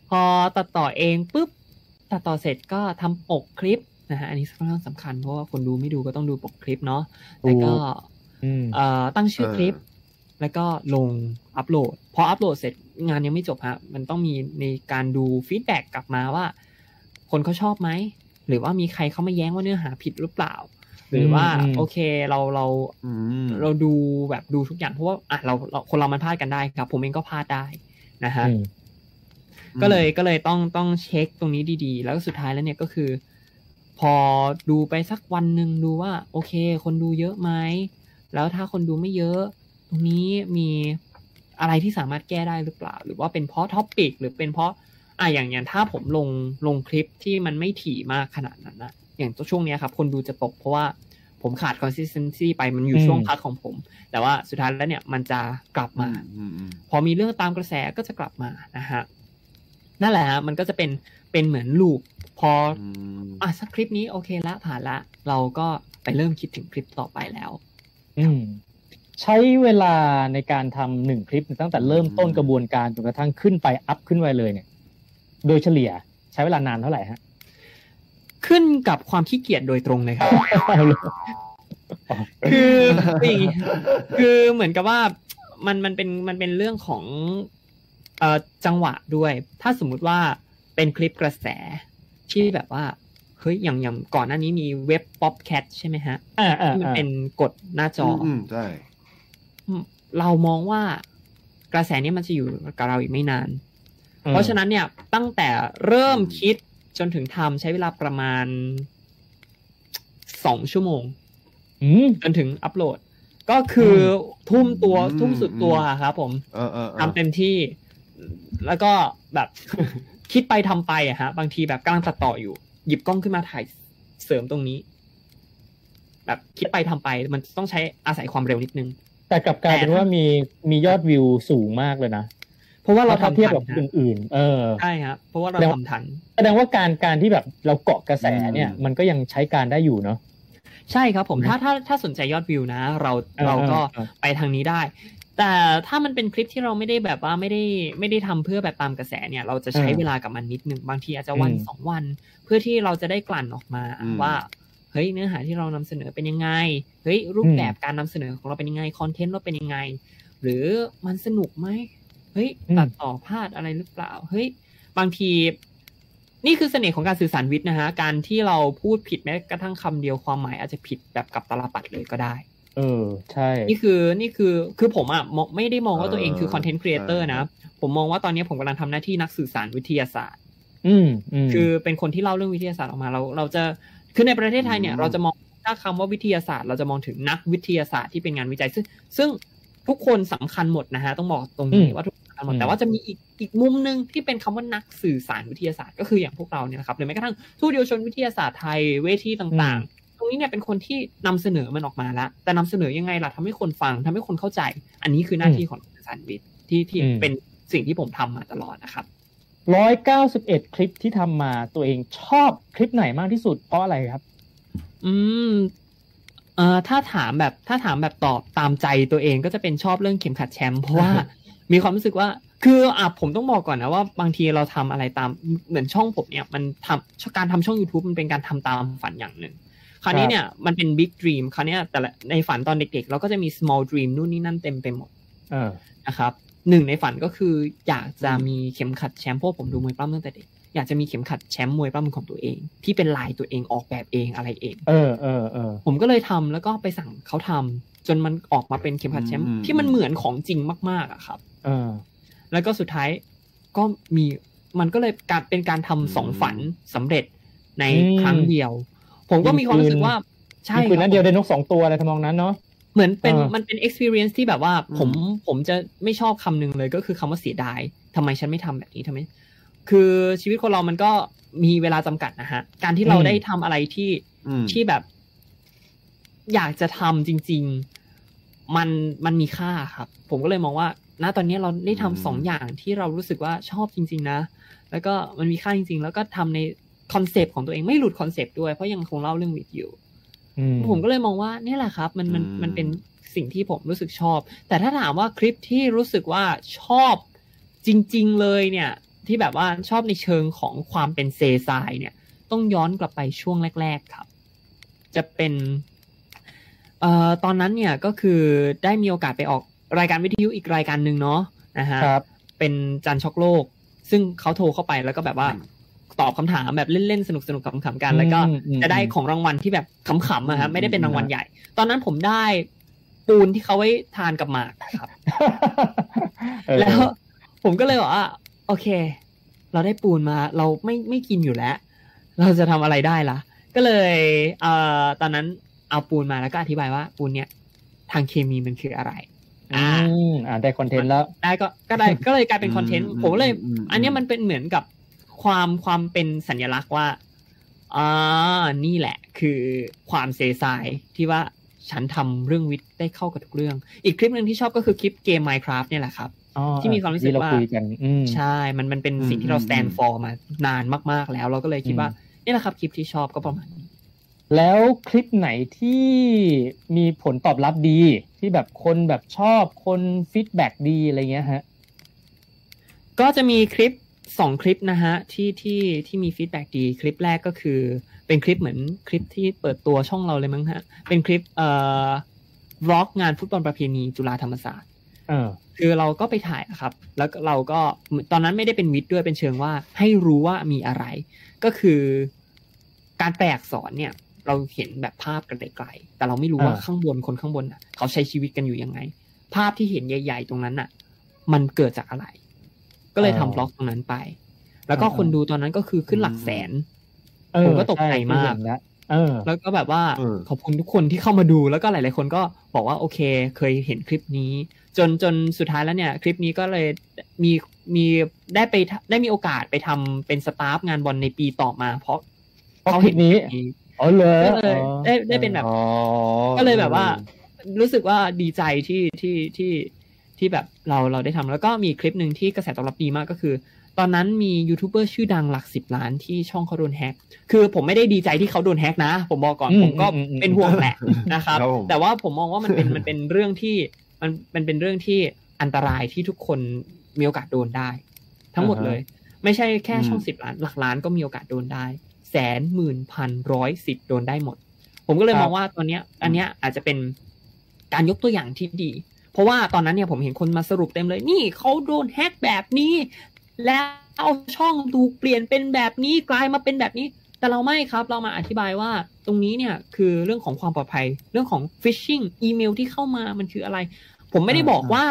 พอตัดต่อเองปุ๊บตัดต่อเสร็จก็ทำปกคลิปนะฮะอันนี้ค่อนข้างสำคัญเพราะว่าคนดูไม่ดูก็ต้องดูปกคลิปเนาะแล้วก็อืมเอ่อตั้งชื่อเออคลิป แล้วก็ลงอัปโหลดพออัปโหลดเสร็จงานยังไม่จบฮะมันต้องมีในการดูฟีดแบ็กกลับมาว่า คนเขาชอบไหมหรือว่ามีใครเขามาแย้งว่าเนื้อหาผิดหรือเปล่า หรือว่าอืมโอเคเราเราอืมเราดูแบบดูทุกอย่างเพราะว่าอะเราเราคนเรามันพลาดกันได้ครับ ผมเองก็พลาดได้นะฮะอืมก็เลยก็เลยต้องต้องเช็คตรงนี้ดีๆ แล้วสุดท้ายแล้วเนี่ยก็คือ พอดูไปสักวันหนึ่งดูว่า โอเค คนดูเยอะไหมแล้วถ้าคนดูไม่เยอะ ตรงนี้มีอะไรที่สามารถแก้ได้หรือเปล่า หรือว่าเป็นเพราะท็อปปิกหรือเป็นเพราะอะอย่างอย่างถ้าผมลงลงคลิปที่มันไม่ถี่มากขนาดนั้นนะอย่างตัวช่วงเนี้ยครับ คนดูจะตกเพราะว่า ผมขาด consistency ไปมันอยู่อืมช่วงพักของผม แต่ว่าสุดท้ายแล้วเนี่ยมันจะกลับมาอืมอืมพอมีเรื่องตามกระแสก็จะกลับมานะฮะนั่นแหละฮะมันก็จะเป็นเป็นเหมือนลูปพออืมอะสักคลิปนี้โอเคละผ่านละ เราก็ไปเริ่มคิดถึงคลิปต่อไปแล้วอืมใช้เวลาในการทำหนึ่งคลิปตั้งแต่เริ่มต้นกระบวนการจนกระทั่งขึ้นไปอัพขึ้นไปเลยเนี่ย โดยเฉลี่ยใช้เวลานานเท่าไหร่ฮะ ขึ้นกับความขี้เกียจโดยตรงเลยครับ คือคืออย่างงี้คือเหมือนกับว่ามันมันเป็นมันเป็นเรื่องของเอ่อจังหวะด้วย ถ้าสมมุติว่าเป็นคลิปกระแสที่แบบว่าเฮ้ยอย่างอย่างก่อนหน้านี้มีเว็บ Popcat ใช่ไหมฮะอ่าอ่าที่มันอ่าเป็นกดหน้าจอออืมใช่เรามองว่ากระแสนี้มันจะอยู่กับเราอีกไม่นาน เพราะฉะนั้นเนี่ยตั้งแต่เริ่มคิด จนถึงทำใช้เวลาประมาณสองชั่วโมงอืมจนถึงอัปโหลด ก็คืออทุ่มตัวอืมทุ่มสุดตัวครับผมเออเออเออทำเต็มที่ แล้วก็แบบคิดไปทำไปอะฮะ บางทีแบบกำลังตัดต่ออยู่ หยิบกล้องขึ้นมาถ่ายเสริมตรงนี้ แบบคิดไปทำไป มันต้องใช้อาศัยความเร็วนิดนึง แต่กลับกลายเป็นว่ามีมียอดวิวสูงมากเลยนะ เพราะว่าเราถ้าทำเทียบทักับนฮะอื่น ๆ เออใช่ครับเพราะว่าเราแสดงทำทันแสดงว่าการการที่แบบเราเกาะกระแสเนี่ย มันก็ยังใช้การได้อยู่เนาะใช่ครับผมถ้าถ้าถ้าสนใจยอดวิวนะ เราเออเราก็เออเออไปทางนี้ได้ แต่ถ้ามันเป็นคลิปที่เราไม่ได้แบบว่าไม่ได้ไม่ได้ทำเพื่อแบบตามกระแสเนี่ย เราจะใช้เวลากับมันนิดหนึ่งบางทีอาจจะวันสองวัน เพื่อที่เราจะได้กลั่นออกมาว่าเฮ้ยเนื้อหาที่เรานำเสนอเป็นยังไงเฮ้ยรูปแบบการนำเสนอของเราเป็นยังไงคอนเทนต์เราเป็นยังไง หรือมันสนุกไหม เฮ้ยตัดต่อพลาดอะไรหรือเปล่า เฮ้ย บางที นี่คือเสน่ห์ของการสื่อสารวิทย์นะฮะ การที่เราพูดผิดแม้กระทั่งคำเดียวความหมายอาจจะผิดแบบกลับตาลปัตรเลยก็ได้ เออ ใช่ นี่คือ นี่คือ คือผมอะมองไม่ได้มองว่าตัวเองคือ content creator นะ ผมมองว่าตอนนี้ผมกำลังทำหน้าที่นักสื่อสารวิทยาศาสตร์อืมอืมคือเป็นคนที่เล่าเรื่องวิทยาศาสตร์ออกมา เรา เราจะ คือในประเทศไทยเนี่ยอืมเราจะมองถ้าคำว่าวิทยาศาสตร์ เราจะมองถึงนักวิทยาศาสตร์ที่เป็นงานวิจัย ซึ่ง ซึ่งทุกคนสำคัญหมดนะฮะ ต้องบอกตรงนี้ว่าทุก คนสำคัญหมดแต่ว่าจะมีอีกอีกมุมหนึ่งที่เป็นคำว่านักสื่อสารวิทยาศาสตร์ ก็คืออย่างพวกเราเนี่ยนะครับหรือแม้กระทั่งทูตเยาวชนวิทยาศาสตร์ไทยเวทีต่างๆ ตรงนี้เนี่ยเป็นคนที่นำเสนอมันออกมาแล้ว แต่นำเสนอยังไงล่ะทำให้คนฟังทำให้คนเข้าใจ อันนี้คือหน้าที่ของสื่อสารวิทย์ที่ที่เป็นสิ่งที่ผมทำมาตลอดนะครับร้อยเก้าสิบเอ็ดคลิปที่ทำมาตัวเองชอบคลิปไหนมากที่สุดเพราะอะไรครับ อืมเอ่อถ้าถามแบบถ้าถามแบบตอบตามใจตัวเองก็จะเป็นชอบเรื่องเข็มขัดแชมป์เพราะว่า มีความรู้สึกว่าคืออะผมต้องบอกก่อนนะว่าบางทีเราทำอะไรตามเหมือนช่องผมเนี่ยมันทำการทำช่อง YouTube มันเป็นการทำตามฝันอย่างหนึ่งคราวนี้เนี่ยมันเป็น big dream คราวเนี้ยแต่ละในฝันตอนเด็กๆ เราก็จะมี small dream นู่นนี่นั่นเต็มไปหมดเออนะครับหนึ่งในฝันก็คืออยากจะมีเข็มขัดแชมป์เพราะผมดูมวยปล้ำตั้งแต่เด็ก อยากจะมีเข็มขัดแชมป์มวยปล้ำของตัวเอง ที่เป็นลายตัวเองออกแบบเองอะไรเอง เออเออเออผมก็เลยทำแล้วก็ไปสั่งเขาทำจนมันออกมาเป็นเข็มขัดแชมป์อืมที่มันเหมือนของจริงมาก ๆอะครับเออแล้วก็สุดท้ายก็มีมันก็เลยการเป็นการทำสองฝันสำเร็จในอืมครั้งเดียว ผมก็มีความรู้สึกว่า ใช่คืนนั้นรับเดียวได้นกสองตัวอะไรทำนองนั้นเนาะเหมือนเป็นเออมันเป็น experience ที่แบบว่าอืมผมผมจะไม่ชอบคำหนึ่งเลยก็คือคำว่าเสียดายทำไมฉันไม่ทำแบบนี้ทำไม คือชีวิตคนเรามันก็มีเวลาจำกัดนะฮะ การที่เราได้ทำอะไรที่อืมที่แบบ อยากจะทำจริง ๆ มันมันมีค่าครับ ผมก็เลยมองว่าณตอนนี้เราได้ทำสองอย่างที่เรารู้สึกว่าชอบจริง ๆ นะ แล้วก็มันมีค่าจริง ๆ แล้วก็ทำใน concept ของตัวเองไม่หลุด concept ด้วยเพราะยังคงเล่าเรื่องวิทย์อยู่อืมผมก็เลยมองว่าเนี่ยแหละครับ มันมันอืมมันเป็นสิ่งที่ผมรู้สึกชอบ แต่ถ้าถามว่าคลิปที่รู้สึกว่าชอบจริง ๆ เลยเนี่ย ที่แบบว่าชอบในเชิงของความเป็นเซซายเนี่ย ต้องย้อนกลับไปช่วงแรก ๆครับ จะเป็นเอ่อตอนนั้นเนี่ยก็คือได้มีโอกาสไปออกรายการวิทยุอีกรายการหนึ่งเนาะนะฮะครับเป็นจันช็อกโลก ซึ่งเขาโทรเข้าไปแล้วก็แบบว่าตอบคำถามแบบเล่นๆสนุกๆขำๆกัน แล้วก็อืมอืมจะได้ของรางวัลที่แบบขำๆอะฮะไม่ได้เป็นรางวัลใหญ่ ตอนนั้นผมได้ปูนที่เขาไว้ทานกับหมากครับเออแล้วผมก็เลยบอกว่า โอเค เราได้ปูนมา เราไม่ไม่กินอยู่แล้ว เราจะทำอะไรได้ล่ะ ก็เลยเอ่อตอนนั้นเอาปูนมาแล้วก็อธิบายว่าปูนเนี่ยทางเคมีมันคืออะไรอืมอ่าได้คอนเทนต์แล้ว ได้ก็ก็ได้ก็เลยกลายเป็นคอนเทนต์อืมผมก็เลยอืมอืมอันเนี้ยมันเป็นเหมือนกับความความเป็นสัญลักษณ์ว่าอ่านี่แหละ คือความเซซายที่ว่าฉันทำเรื่องวิทย์ได้เข้ากับทุกเรื่อง อีกคลิปหนึ่งที่ชอบก็คือคลิปเกม Minecraft เนี่ยแหละครับอ๋อ ที่มีความรู้สึกที่ว่าเราคุยกันอืมใช่มันมันเป็นสิ่งที่เรา stand for มานานมาก ๆ แล้วเราก็เลยคิดว่านี่แหละครับคลิปที่ชอบก็ประมาณนี้แล้วคลิปไหนที่มีผลตอบรับดี ที่แบบคนแบบชอบคน feedback ดีอะไรเงี้ยฮะก็จะมีคลิปสองคลิปนะฮะที่ที่ที่มี feedback ดีคลิปแรกก็คือ เป็นคลิปเหมือนคลิปที่เปิดตัวช่องเราเลยมั้งฮะเป็นคลิปเอ่อ vlog งานฟุตบอลประเพณีจุฬาธรรมศาสตร์ เออคือเราก็ไปถ่ายอะครับ แล้วเราก็ตอนนั้นไม่ได้เป็นวิทย์ด้วยเป็นเชิงว่า ให้รู้ว่ามีอะไร ก็คือการแปลอักษรเนี่ย เราเห็นแบบภาพกันไกลๆแต่เราไม่รู้ว่าอ่าข้างบนคนข้างบนน่ะ เขาใช้ชีวิตกันอยู่ยังไง ภาพที่เห็นใหญ่ ๆ ตรงนั้นน่ะ มันเกิดจากอะไร ก็เลยทำบล็อกตรงนั้นไป แล้วก็คนดูตอนนั้นก็คือขึ้นหลักแสนเออผมก็ตกใจมากช่ที่เห็นแล้วเออแล้วก็แบบว่าเออขอบคุณทุกคนที่เข้ามาดูแล้วก็หลาย ๆ คนก็บอกว่าโอเค เคยเห็นคลิปนี้ จนจนสุดท้ายแล้วเนี่ย คลิปนี้ก็เลยมีมีได้ไปทได้มีโอกาสไปทำเป็น staff งานบอลในปีต่อมา เพราะเพราะคลิปนี้อ๋อเลยก็เลยได้ได้เป็นแบบอ๋อก็เลยแบบว่า รู้สึกว่าดีใจที่ที่ที่ที่แบบเราเราได้ทำแล้วก็มีคลิปหนึ่งที่กระแสตอบรับดีมากก็คือ ตอนนั้นมียูทูบเบอร์ชื่อดังหลักสิบล้านที่ช่องเขาโดนแฮกคือผมไม่ได้ดีใจที่เขาโดนแฮกนะ ผมบอกก่อนอืมผมก็อืมอืมเป็นห่วงแหละนะครับครับผมแต่ว่าผมมองว่ามันเป็นมันเป็นเรื่องที่ มันมันเป็นเรื่องที่อันตรายที่ทุกคนมีโอกาสโดนได้ ทั้งหมดเลย ไม่ใช่แค่ช่องอืมสิบล้าน หลักล้านก็มีโอกาสโดนได้ แสนหมื่นพันร้อยสิบโดนได้หมด ผมก็เลยครับมองว่าตอนเนี้ย อันเนี้ยอาจจะเป็นการยกตัวอย่างที่ดี เพราะว่าตอนนั้นเนี่ยผมเห็นคนมาสรุปเต็มเลยนี่เขาโดนแฮกแบบนี้ แล้วเอาช่องถูกเปลี่ยนเป็นแบบนี้กลายมาเป็นแบบนี้ แต่เราไม่ครับเรามาอธิบายว่าตรงนี้เนี่ยคือเรื่องของความปลอดภัย เรื่องของ phishing อีเมลที่เข้ามามันคืออะไร ผมไม่ได้บอกว่า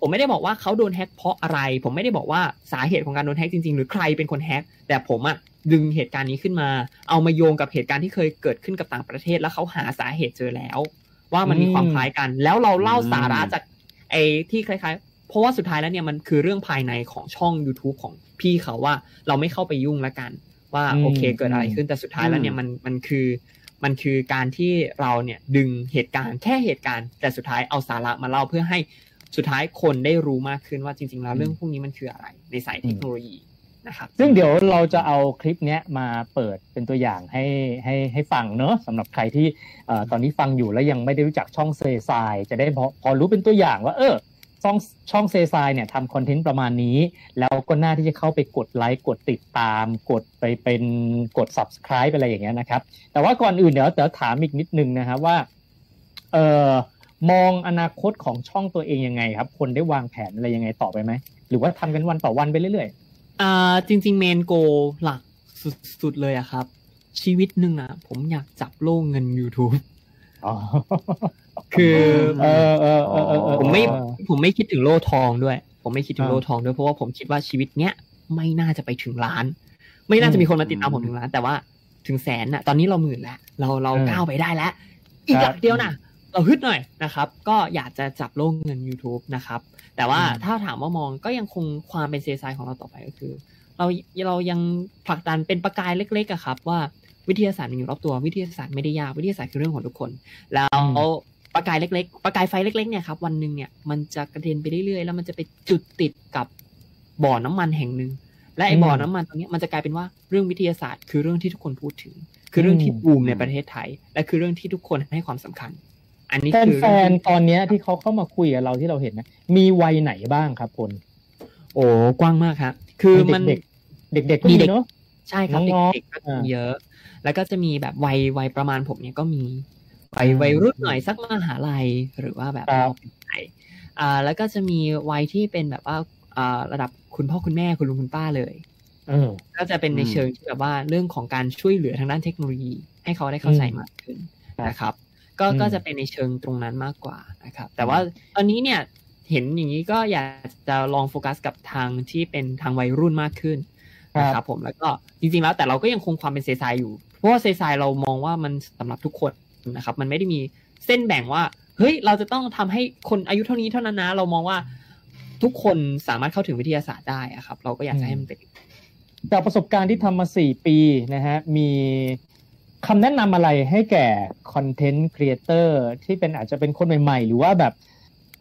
ผมไม่ได้บอกว่าเขาโดนแฮ็กเพราะอะไร ผมไม่ได้บอกว่าสาเหตุของการโดนแฮ็กจริงๆ หรือใครเป็นคนแฮ็กแต่ผมอะดึงเหตุการณ์นี้ขึ้นมา เอามาโยงกับเหตุการณ์ที่เคยเกิดขึ้นกับต่างประเทศ แล้วเขาหาสาเหตุเจอแล้ว ว่ามันมีความคล้ายกัน แล้วเราเล่าสาระจากไอ้ที่คล้ายๆ เพราะว่าสุดท้ายแล้วเนี่ยมันคือเรื่องภายในของช่อง YouTube ของพี่เขาว่าเราไม่เข้าไปยุ่งละกัน ว่าอืมโอเคเกิดอะไรขึ้นแต่สุดท้ายแล้วเนี่ยมันมันคือมันคือการที่เราเนี่ยดึงเหตุการณ์แค่เหตุการณ์ แต่สุดท้ายเอาสาระมาเล่าเพื่อให้สุดท้ายคนได้รู้มากขึ้นว่าจริง ๆ แล้วเรื่องพวกนี้มันคืออะไรในสายเทคโนโลยีนะครับซึ่งเดี๋ยวเราจะเอาคลิปเนี้ยมาเปิดเป็นตัวอย่างให้ให้ให้ฟังเนอะสำหรับใครที่เอ่อตอนนี้ฟังอยู่แล้วยังไม่ได้รู้จักช่องเซซายจะได้พอพอรู้เป็นตัวอย่างว่า เออ ช่องช่องเซซายเนี่ยทำคอนเทนต์ประมาณนี้ แล้วก็น่าที่จะเข้าไปกดไลค์กดติดตาม กดไปเป็นกด subscribe ไปอะไรอย่างเงี้ยนะครับ แต่ว่าก่อนอื่นเดี๋ยวเดี๋ยวถามอีกนิดนึงนะครับว่าเอ่อมองอนาคตของช่องตัวเองยังไงครับ คนได้วางแผนอะไรยังไงต่อไปไหม หรือว่าทำกันวันต่อวันไปเรื่อยอ่าจริง ๆ เมนโกหลักสุดๆเลยอะครับ ชีวิตหนึ่งอะผมอยากจับโล่เงิน YouTube คือเออเออเออเออเออผมไม่เออผมไม่คิดถึงโล่ทองด้วย ผมไม่คิดถึงอ่าโล่ทองด้วยเพราะว่าผมคิดว่าชีวิตเนี้ยไม่น่าจะไปถึงล้าน ไม่น่าจะมีคนมาติดตามผมถึงล้าน แต่ว่าถึงแสนน่ะ ตอนนี้เราหมื่นแล้ว เราเราเออก้าวไปได้แล้ว อีกครับหลักเดียวนะเราฮึดหน่อยนะครับ ก็อยากจะจับโล่เงิน YouTube นะครับ แต่ว่าอืมถ้าถามว่ามองก็ยังคงความเป็นเซซายของเราต่อไปก็คือ เราเรายังผลักดันเป็นประกายเล็กๆอะครับ ว่า วิทยาศาสตร์มันอยู่รอบตัววิทยาศาสตร์ไม่ได้ยากวิทยาศาสตร์คือเรื่องของทุกคน แล้วประกายเล็ก ๆ ประกายไฟเล็ก ๆเนี่ยครับวันหนึ่งเนี่ยมันจะกระเด็นไปเรื่อยๆแล้วมันจะไปจุดติดกับบ่อน้ำมันแห่งหนึ่งและไอ้อืมบ่อน้ำมันตรงเนี้ยมันจะกลายเป็นว่าเรื่องวิทยาศาสตร์ คือเรื่องที่ทุกคนพูดถึง คือเรื่องที่อืมบูมในประเทศไทย และคือเรื่องที่ทุกคนให้ความสำคัญ อันนี้คือแฟเรื่องนที่ๆตอนเนี้ยที่เขาเข้ามาคุยกับเราที่เราเห็นนะมีวัยไหนบ้างครับพลโอ้กว้างมากครับคือมันเด็กๆเด็กๆก็มีมีเด็กเนาะใช่ครับน้องๆเด็กๆก็อ่าเยอะ แล้วก็จะมีแบบวัยวัยประมาณผมเนี่ยก็มีวัยอืมวัยรุ่นหน่อยสักมหาลัยหรือว่าแบบครับมปลายอ่า แล้วก็จะมีวัยที่เป็นแบบว่าอ่าระดับคุณพ่อคุณแม่คุณลุงคุณป้าเลยเออก็จะเป็นในอืมเชิงที่แบบว่าเรื่องของการช่วยเหลือทางด้านเทคโนโลยี ให้เขาได้เข้าใจอืมมากขึ้นครับนะครับ ก็อืมก็จะเป็นในเชิงตรงนั้นมากกว่านะครับ แต่ว่าตอนนี้เนี่ยเห็นอย่างนี้ก็อยากจะลองโฟกัสกับทางที่เป็นทางวัยรุ่นมากขึ้นนะครับผมแล้วก็จริงๆแล้วแต่เราก็ยังคงความเป็นเซซายอยู่ เพราะว่าเซซายเรามองว่ามันสำหรับทุกคนนะครับ มันไม่ได้มีเส้นแบ่งว่า เฮ้ย เราจะต้องทำให้คนอายุเท่านี้เท่านั้นนะ เรามองว่าทุกคนสามารถเข้าถึงวิทยาศาสตร์ได้อะครับ เราก็อยากจะให้มันเป็นจากประสบการณ์ที่ทำมาสี่ปีนะฮะ มีคำแนะนำอะไรให้แก่คอนเทนต์ครีเอเตอร์ที่เป็นอาจจะเป็นคนใหม่ๆ หรือว่าแบบ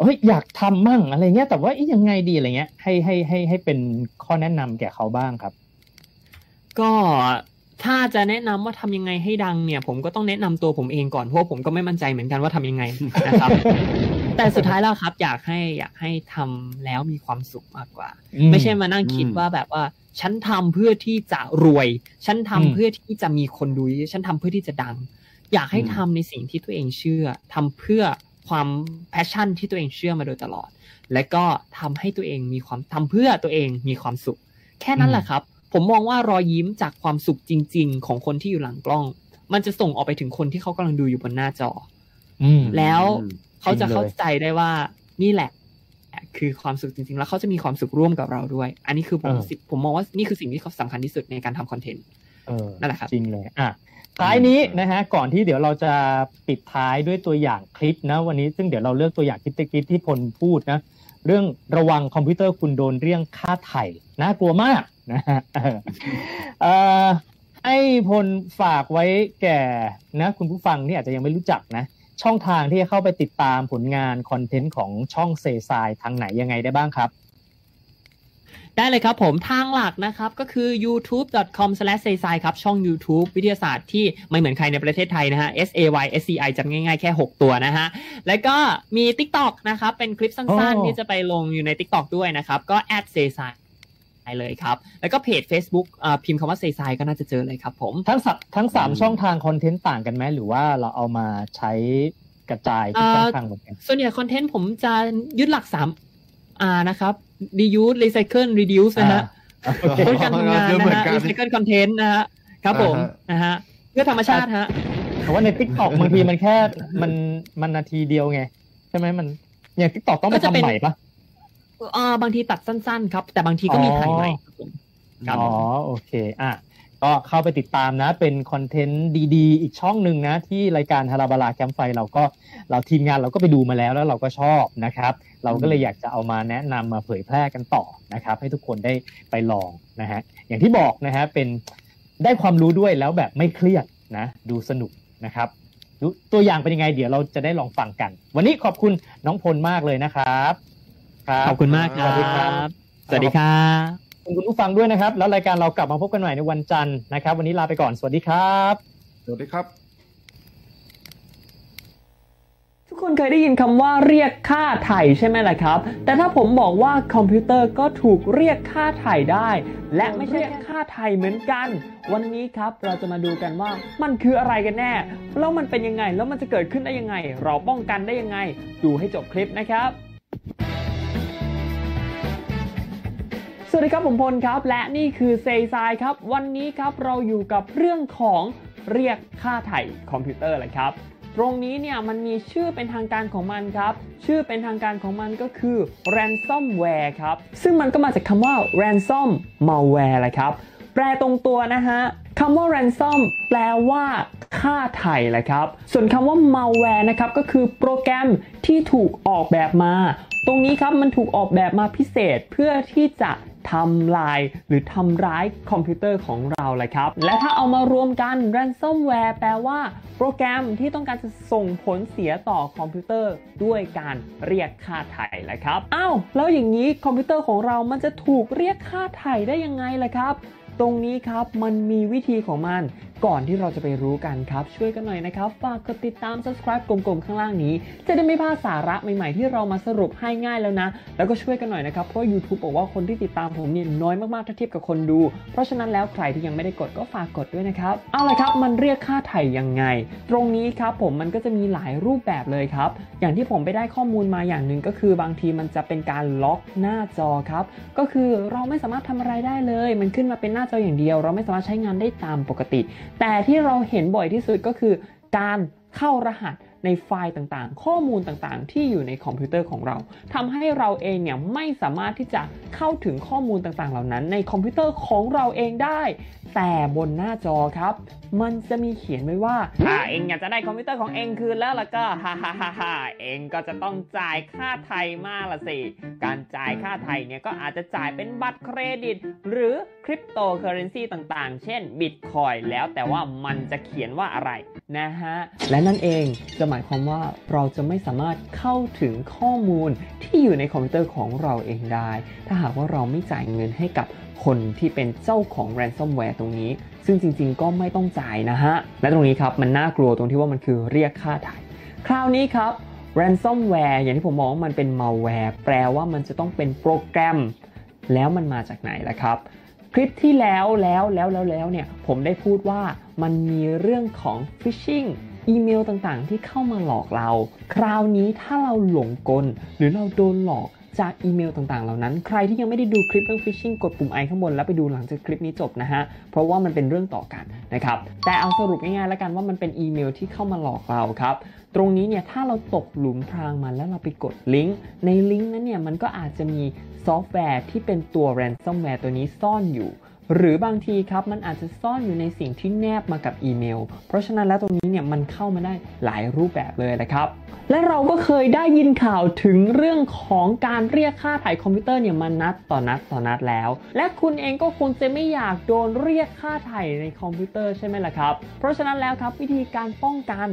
เฮ้ยอยากทำมั่งอะไรเงี้ย แต่ว่าอยังไงดีอะไรเงี้ย ให้ให้ให้ให้เป็นข้อแนะนำแก่เขาบ้างครับ ก็ ถ้าจะแนะนำว่าทำยังไงให้ดังเนี่ย ผมก็ต้องแนะนำตัวผมเองก่อนเพราะว่าผมก็ไม่มั่นใจเหมือนกันว่าทำยังไงนะครับ แต่สุดท้ายแล้วครับอยากให้อยากให้ทำแล้วมีความสุขมากกว่าอืไม่ใช่มานั่งคิดอืมว่าแบบว่าฉันทำเพื่อที่จะรวย ฉันทำอืมเพื่อที่จะมีคนดูเยอะฉันทำเพื่อที่จะดัง อยากให้อืมทำในสิ่งที่ตัวเองเชื่อทำเพื่อความ passion ที่ตัวเองเชื่อมาโดยตลอด และก็ทำให้ตัวเองมีความทำเพื่อตัวเองมีความสุข แค่นั้นแหละครับ ผมมองว่ารอยยิ้มจากความสุขจริง ๆ ของคนที่อยู่หลังกล้อง มันจะส่งออกไปถึงคนที่เขากำลังดูอยู่บนหน้าจออืมแล้วอืมเขาจะจริงเลยเข้าใจได้ว่านี่แหละ คือความสุขจริง ๆ แล้วเขาจะมีความสุขร่วมกับเราด้วย อันนี้คือผมสิผมมองว่านี่คือสิ่งที่เขาสำคัญที่สุดในการทำคอนเทนต์เออนั่นแหละครับจริงเลยอะท้ายนี้นะฮะก่อนที่เดี๋ยวเราจะปิดท้ายด้วยตัวอย่างคลิปนะ วันนี้ซึ่งเดี๋ยวเราเลือกตัวอย่างคลิปตะกี้ที่พลพูดนะ เรื่องระวังคอมพิวเตอร์คุณโดนเรียกค่าไถ่น่ากลัวมาก นะฮะเออเอ่อให้พลฝากไว้แก่นะ คุณผู้ฟังที่อาจจะยังไม่รู้จักนะ ช่องทางที่จะเข้าไปติดตามผลงานคอนเทนต์ของช่องเซซายทางไหนยังไงได้บ้างครับได้เลยครับผมทางหลักนะครับก็คือ youtube.com/saysai ครับ ช่อง YouTube วิทยาศาสตร์ที่ไม่เหมือนใครในประเทศไทยนะฮะ S A Y S C I จำง่ายๆ แค่ 6 ตัวนะฮะ แล้วก็มี TikTok นะครับ เป็นคลิปสั้นอ๋อๆที่จะไปลงอยู่ใน TikTok ด้วยนะครับ ก็ @saysai เลยครับ แล้วก็เพจ Facebook อ่าพิมพ์คำว่า saysai ก็น่าจะเจอเลยครับผม ทั้งสัทั้งสามอืมช่องทางคอนเทนต์ต่างกันไหมหรือว่าเราเอามาใช้กระจายทุกเอ่อช่องทางเหมือนกันส่วนใหญ่คอนเทนต์ผมจะยึดหลัก3 R นะครับ reuse recycle reduce นะฮะโอเคลดการทำงานคือเหมืนะอนฮะกันนะฮะ recycle content นะฮะครับผมอ่าฮะนะฮะเพื่อธรรมชาติฮะแต่ว่าใน TikTok บางทีมันแค่มันมันนาทีเดียวไง ใช่ไหมมันอย่าง TikTok ต้องไปก็จะเป็นทำใหม่ปะ อ่าบางทีตัดสั้นๆ ครับ แต่บางทีก็มีอ๋อถ่ายใหม่ครับผมครับอ๋อโอเคอะก็เข้าไปติดตามนะ เป็นคอนเทนต์ดีๆ อีกช่องหนึ่งนะ ที่รายการฮาราบาลาแคมป์ไฟเราก็เราทีมงานเราก็ไปดูมาแล้วแล้วเราก็ชอบนะครับ เราก็เลยอยากจะเอามาแนะนำมาเผยแพร่กันต่อนะครับ ให้ทุกคนได้ไปลองนะฮะอย่างที่บอกนะฮะเป็นได้ความรู้ด้วยแล้วแบบไม่เครียดนะดูสนุกนะครับดูตัวอย่างเป็นยังไงเดี๋ยวเราจะได้ลองฟังกัน วันนี้ขอบคุณน้องพลมากเลยนะครับครับ ขอบคุณมากครัสวัสดีครับบสวัสดีครับขอบคุณผู้ฟังด้วยนะครับ แล้วรายการเรากลับมาพบกันใหม่ในวันจันทร์นะครับ วันนี้ลาไปก่อนสวัสดีครับ สวัสดีครับ ทุกคนเคยได้ยินคำว่าเรียกค่าไถ่ใช่ไหมล่ะครับ แต่ถ้าผมบอกว่าคอมพิวเตอร์ก็ถูกเรียกค่าไถ่ได้ และไม่ใช่แค่ค่าไถ่เหมือนกัน วันนี้ครับเราจะมาดูกันว่ามันคืออะไรกันแน่แล้วมันเป็นยังไงแล้วมันจะเกิดขึ้นได้ยังไง เราป้องกันได้ยังไง ดูให้จบคลิปนะครับ สวัสดีครับผมพลครับ และนี่คือเซซายครับ วันนี้ครับเราอยู่กับเรื่องของเรียกค่าไถ่คอมพิวเตอร์เลยครับ ตรงนี้เนี่ยมันมีชื่อเป็นทางการของมันครับ ชื่อเป็นทางการของมันก็คือ ransomware ครับ ซึ่งมันก็มาจากคำว่า ransom malware แหละครับ แปลตรงตัวนะฮะคำว่า ransom แปลว่าค่าไถ่แหละครับ ส่วนคำว่า malware นะครับก็คือโปรแกรมที่ถูกออกแบบมา ตรงนี้ครับมันถูกออกแบบมาพิเศษเพื่อที่จะ ทำลายหรือทำร้ายคอมพิวเตอร์ของเราเลยครับ และถ้าเอามารวมกัน ransomware แปลว่า โปรแกรมที่ต้องการจะส่งผลเสียต่อคอมพิวเตอร์ด้วยการเรียกค่าไถ่แหละครับ อ้าวแล้วอย่างนี้คอมพิวเตอร์ของเรามันจะถูกเรียกค่าไถ่ได้ยังไงล่ะครับ ตรงนี้ครับมันมีวิธีของมัน ก่อนที่เราจะไปรู้กันครับ ช่วยกันหน่อยนะครับ ฝากกดติดตาม subscribe กลมๆ ข้างล่างนี้ จะได้ไม่พลาดสาระใหม่ๆ ที่เรามาสรุปให้ง่ายแล้วนะ แล้วก็ช่วยกันหน่อยนะครับ เพราะ YouTube บอกว่าคนที่ติดตามผมเนี่ยน้อยมากๆ ถ้าเทียบกับคนดู เพราะฉะนั้นแล้วใครที่ยังไม่ได้กดก็ฝากกดด้วยนะครับ เอาละครับมันเรียกค่าไถ่ยังไง ตรงนี้ครับผมมันก็จะมีหลายรูปแบบเลยครับ อย่างที่ผมไปได้ข้อมูลมาอย่างหนึ่งก็คือบางทีมันจะเป็นการล็อกหน้าจอครับ ก็คือเราไม่สามารถทำอะไรได้เลย มันขึ้นมาเป็นหน้าจออย่างเดียว เราไม่สามารถใช้งานได้ตามปกติแต่ที่เราเห็นบ่อยที่สุดก็คือการเข้ารหัสในไฟล์ต่างๆ ข้อมูลต่างๆ ที่อยู่ในคอมพิวเตอร์ของเราทำให้เราเองเนี่ยไม่สามารถที่จะเข้าถึงข้อมูลต่างๆ เหล่านั้น ในคอมพิวเตอร์ของเราเองได้ แต่บนหน้าจอครับ มันจะมีเขียนไว้ว่าถ้าเอ็งอยากจะได้คอมพิวเตอร์ของเอ็งคืนแล้วล่ะก็ฮ่าฮ่าฮ่าฮ่าเอ็งก็จะต้องจ่ายค่าไถ่มาละสิ การจ่ายค่าไถ่เนี่ยก็อาจจะจ่ายเป็นบัตรเครดิต หรือคริปโตเคอเรนซีต่างๆ เช่นบิตคอยน์แล้วแต่ว่ามันจะเขียนว่าอะไรนะฮะ และนั่นเองจะหมายความว่าเราจะไม่สามารถเข้าถึงข้อมูลที่อยู่ในคอมพิวเตอร์ของเราเองได้ ถ้าหากว่าเราไม่จ่ายเงินให้กับ คนที่เป็นเจ้าของ ransomware ตรงนี้ ซึ่งจริงๆ ก็ไม่ต้องจ่ายนะฮะ และตรงนี้ครับมันน่ากลัวตรงที่ว่ามันคือเรียกค่าไถ่คราวนี้ครับ ransomware อย่างที่ผมมองว่ามันเป็น malware แปลว่ามันจะต้องเป็นโปรแกรม แล้วมันมาจากไหนล่ะครับ คลิปที่แล้วแล้วแล้วแล้วแล้วเนี่ยผมได้พูดว่ามันมีเรื่องของ phishing อีเมลต่างๆ ที่เข้ามาหลอกเรา คราวนี้ถ้าเราหลงกลหรือเราโดนหลอก จากอีเมลต่างๆ เหล่านั้น ใครที่ยังไม่ได้ดูคลิปเรื่อง phishing กดปุ่ม i ข้างบนแล้วไปดูหลังจากคลิปนี้จบนะฮะ เพราะว่ามันเป็นเรื่องต่อกันนะครับ แต่เอาสรุปง่ายๆแล้วกันว่ามันเป็นอีเมลที่เข้ามาหลอกเราครับ ตรงนี้เนี่ยถ้าเราตกหลุมพรางมันแล้วเราไปกดลิงก์ ในลิงก์นั้นเนี่ยมันก็อาจจะมีซอฟต์แวร์ที่เป็นตัว ransomware ตัวนี้ซ่อนอยู่ หรือบางทีครับมันอาจจะซ่อนอยู่ในสิ่งที่แนบมากับอีเมล เพราะฉะนั้นแล้วตรงนี้เนี่ยมันเข้ามาได้หลายรูปแบบเลยนะครับ และเราก็เคยได้ยินข่าวถึงเรื่องของการเรียกค่าถ่ายคอมพิวเตอร์เนี่ยมานัดต่อนัดต่อนัดแล้ว และคุณเองก็คงจะไม่อยากโดนเรียกค่าถ่ายในคอมพิวเตอร์ใช่ไหมล่ะครับ เพราะฉะนั้นแล้วครับวิธีการป้องกัน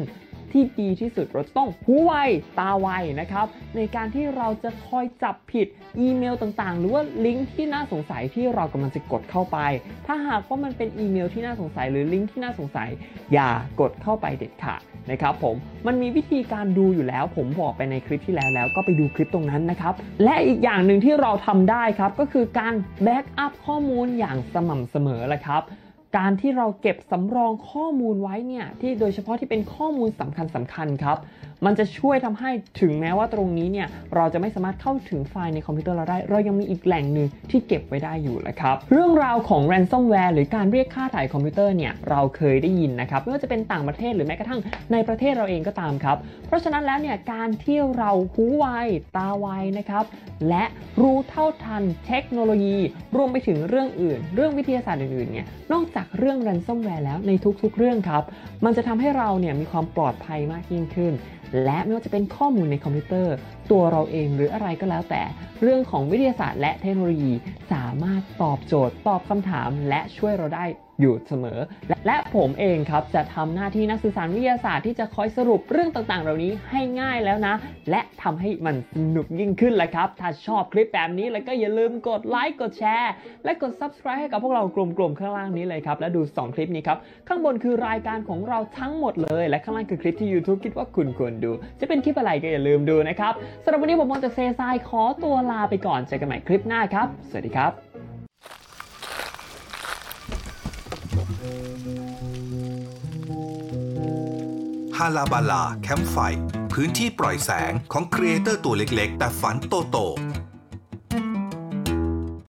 ที่ดีที่สุดเราต้องหูไวตาไวนะครับ ในการที่เราจะคอยจับผิดอีเมลต่างๆ หรือว่าลิงก์ที่น่าสงสัยที่เรากำลังจะกดเข้าไป ถ้าหากว่ามันเป็นอีเมลที่น่าสงสัยหรือลิงก์ที่น่าสงสัย อย่ากดเข้าไปเด็ดขาดนะครับผมมันมีวิธีการดูอยู่แล้ว ผมบอกไปในคลิปที่แล้วแล้วก็ไปดูคลิปตรงนั้นนะครับ และอีกอย่างหนึ่งที่เราทำได้ครับก็คือการแบ็กอัพข้อมูลอย่างสม่ำเสมอแหละครับ การที่เราเก็บสำรองข้อมูลไว้เนี่ยที่โดยเฉพาะที่เป็นข้อมูลสำคัญสำคัญครับ มันจะช่วยทำให้ถึงแม้ว่าตรงนี้เนี่ยเราจะไม่สามารถเข้าถึงไฟล์ในคอมพิวเตอร์เราได้ เรายังมีอีกแหล่งหนึ่งที่เก็บไว้ได้อยู่แหละครับ เรื่องราวของ ransomware หรือการเรียกค่าถ่ายคอมพิวเตอร์เนี่ยเราเคยได้ยินนะครับไม่ว่าจะเป็นต่างประเทศหรือแม้กระทั่งในประเทศเราเองก็ตามครับ เพราะฉะนั้นแล้วเนี่ยการที่เราหูไวตาไวนะครับและรู้เท่าทันเทคโนโลยี รวมไปถึงเรื่องอื่น เรื่องวิทยาศาสตร์อื่นๆเนี่ยนอกจากเรื่อง ransomware แล้วในทุกๆ เรื่องครับ มันจะทำให้เราเนี่ยมีความปลอดภัยมากยิ่งขึ้นและไม่ว่าจะเป็นข้อมูลในคอมพิวเตอร์ ตัวเราเองหรืออะไรก็แล้วแต่ เรื่องของวิทยาศาสตร์และเทคโนโลยี สามารถตอบโจทย์ ตอบคำถาม และช่วยเราได้ อยู่เสมอ และผมเองครับจะทำหน้าที่นักสื่อสารวิทยาศาสตร์ที่จะคอยสรุปเรื่องต่างๆ เหล่านี้ให้ง่ายแล้วนะ และทำให้มันสนุกยิ่งขึ้นแหละครับ ถ้าชอบคลิปแบบนี้แล้วก็อย่าลืมกดไลค์กดแชร์และกด subscribe ให้กับพวกเรากลุ่มๆข้างล่างนี้เลยครับ และดู 2 คลิปนี้ครับข้างบนคือรายการของเราทั้งหมดเลย และข้างล่างคือคลิปที่ YouTube คิดว่าคุณควรดู จะเป็นคลิปอะไรก็อย่าลืมดูนะครับสำหรับวันนี้ผมมอนจากเซซายขอตัวลาไปก่อนเจอกันใหม่คลิปหน้าครับ สวัสดีครับ ฮาลาบาลาแคมป์ไฟ พื้นที่ปล่อยแสงของครีเอเตอร์ตัวเล็กๆ แต่ฝันโตโต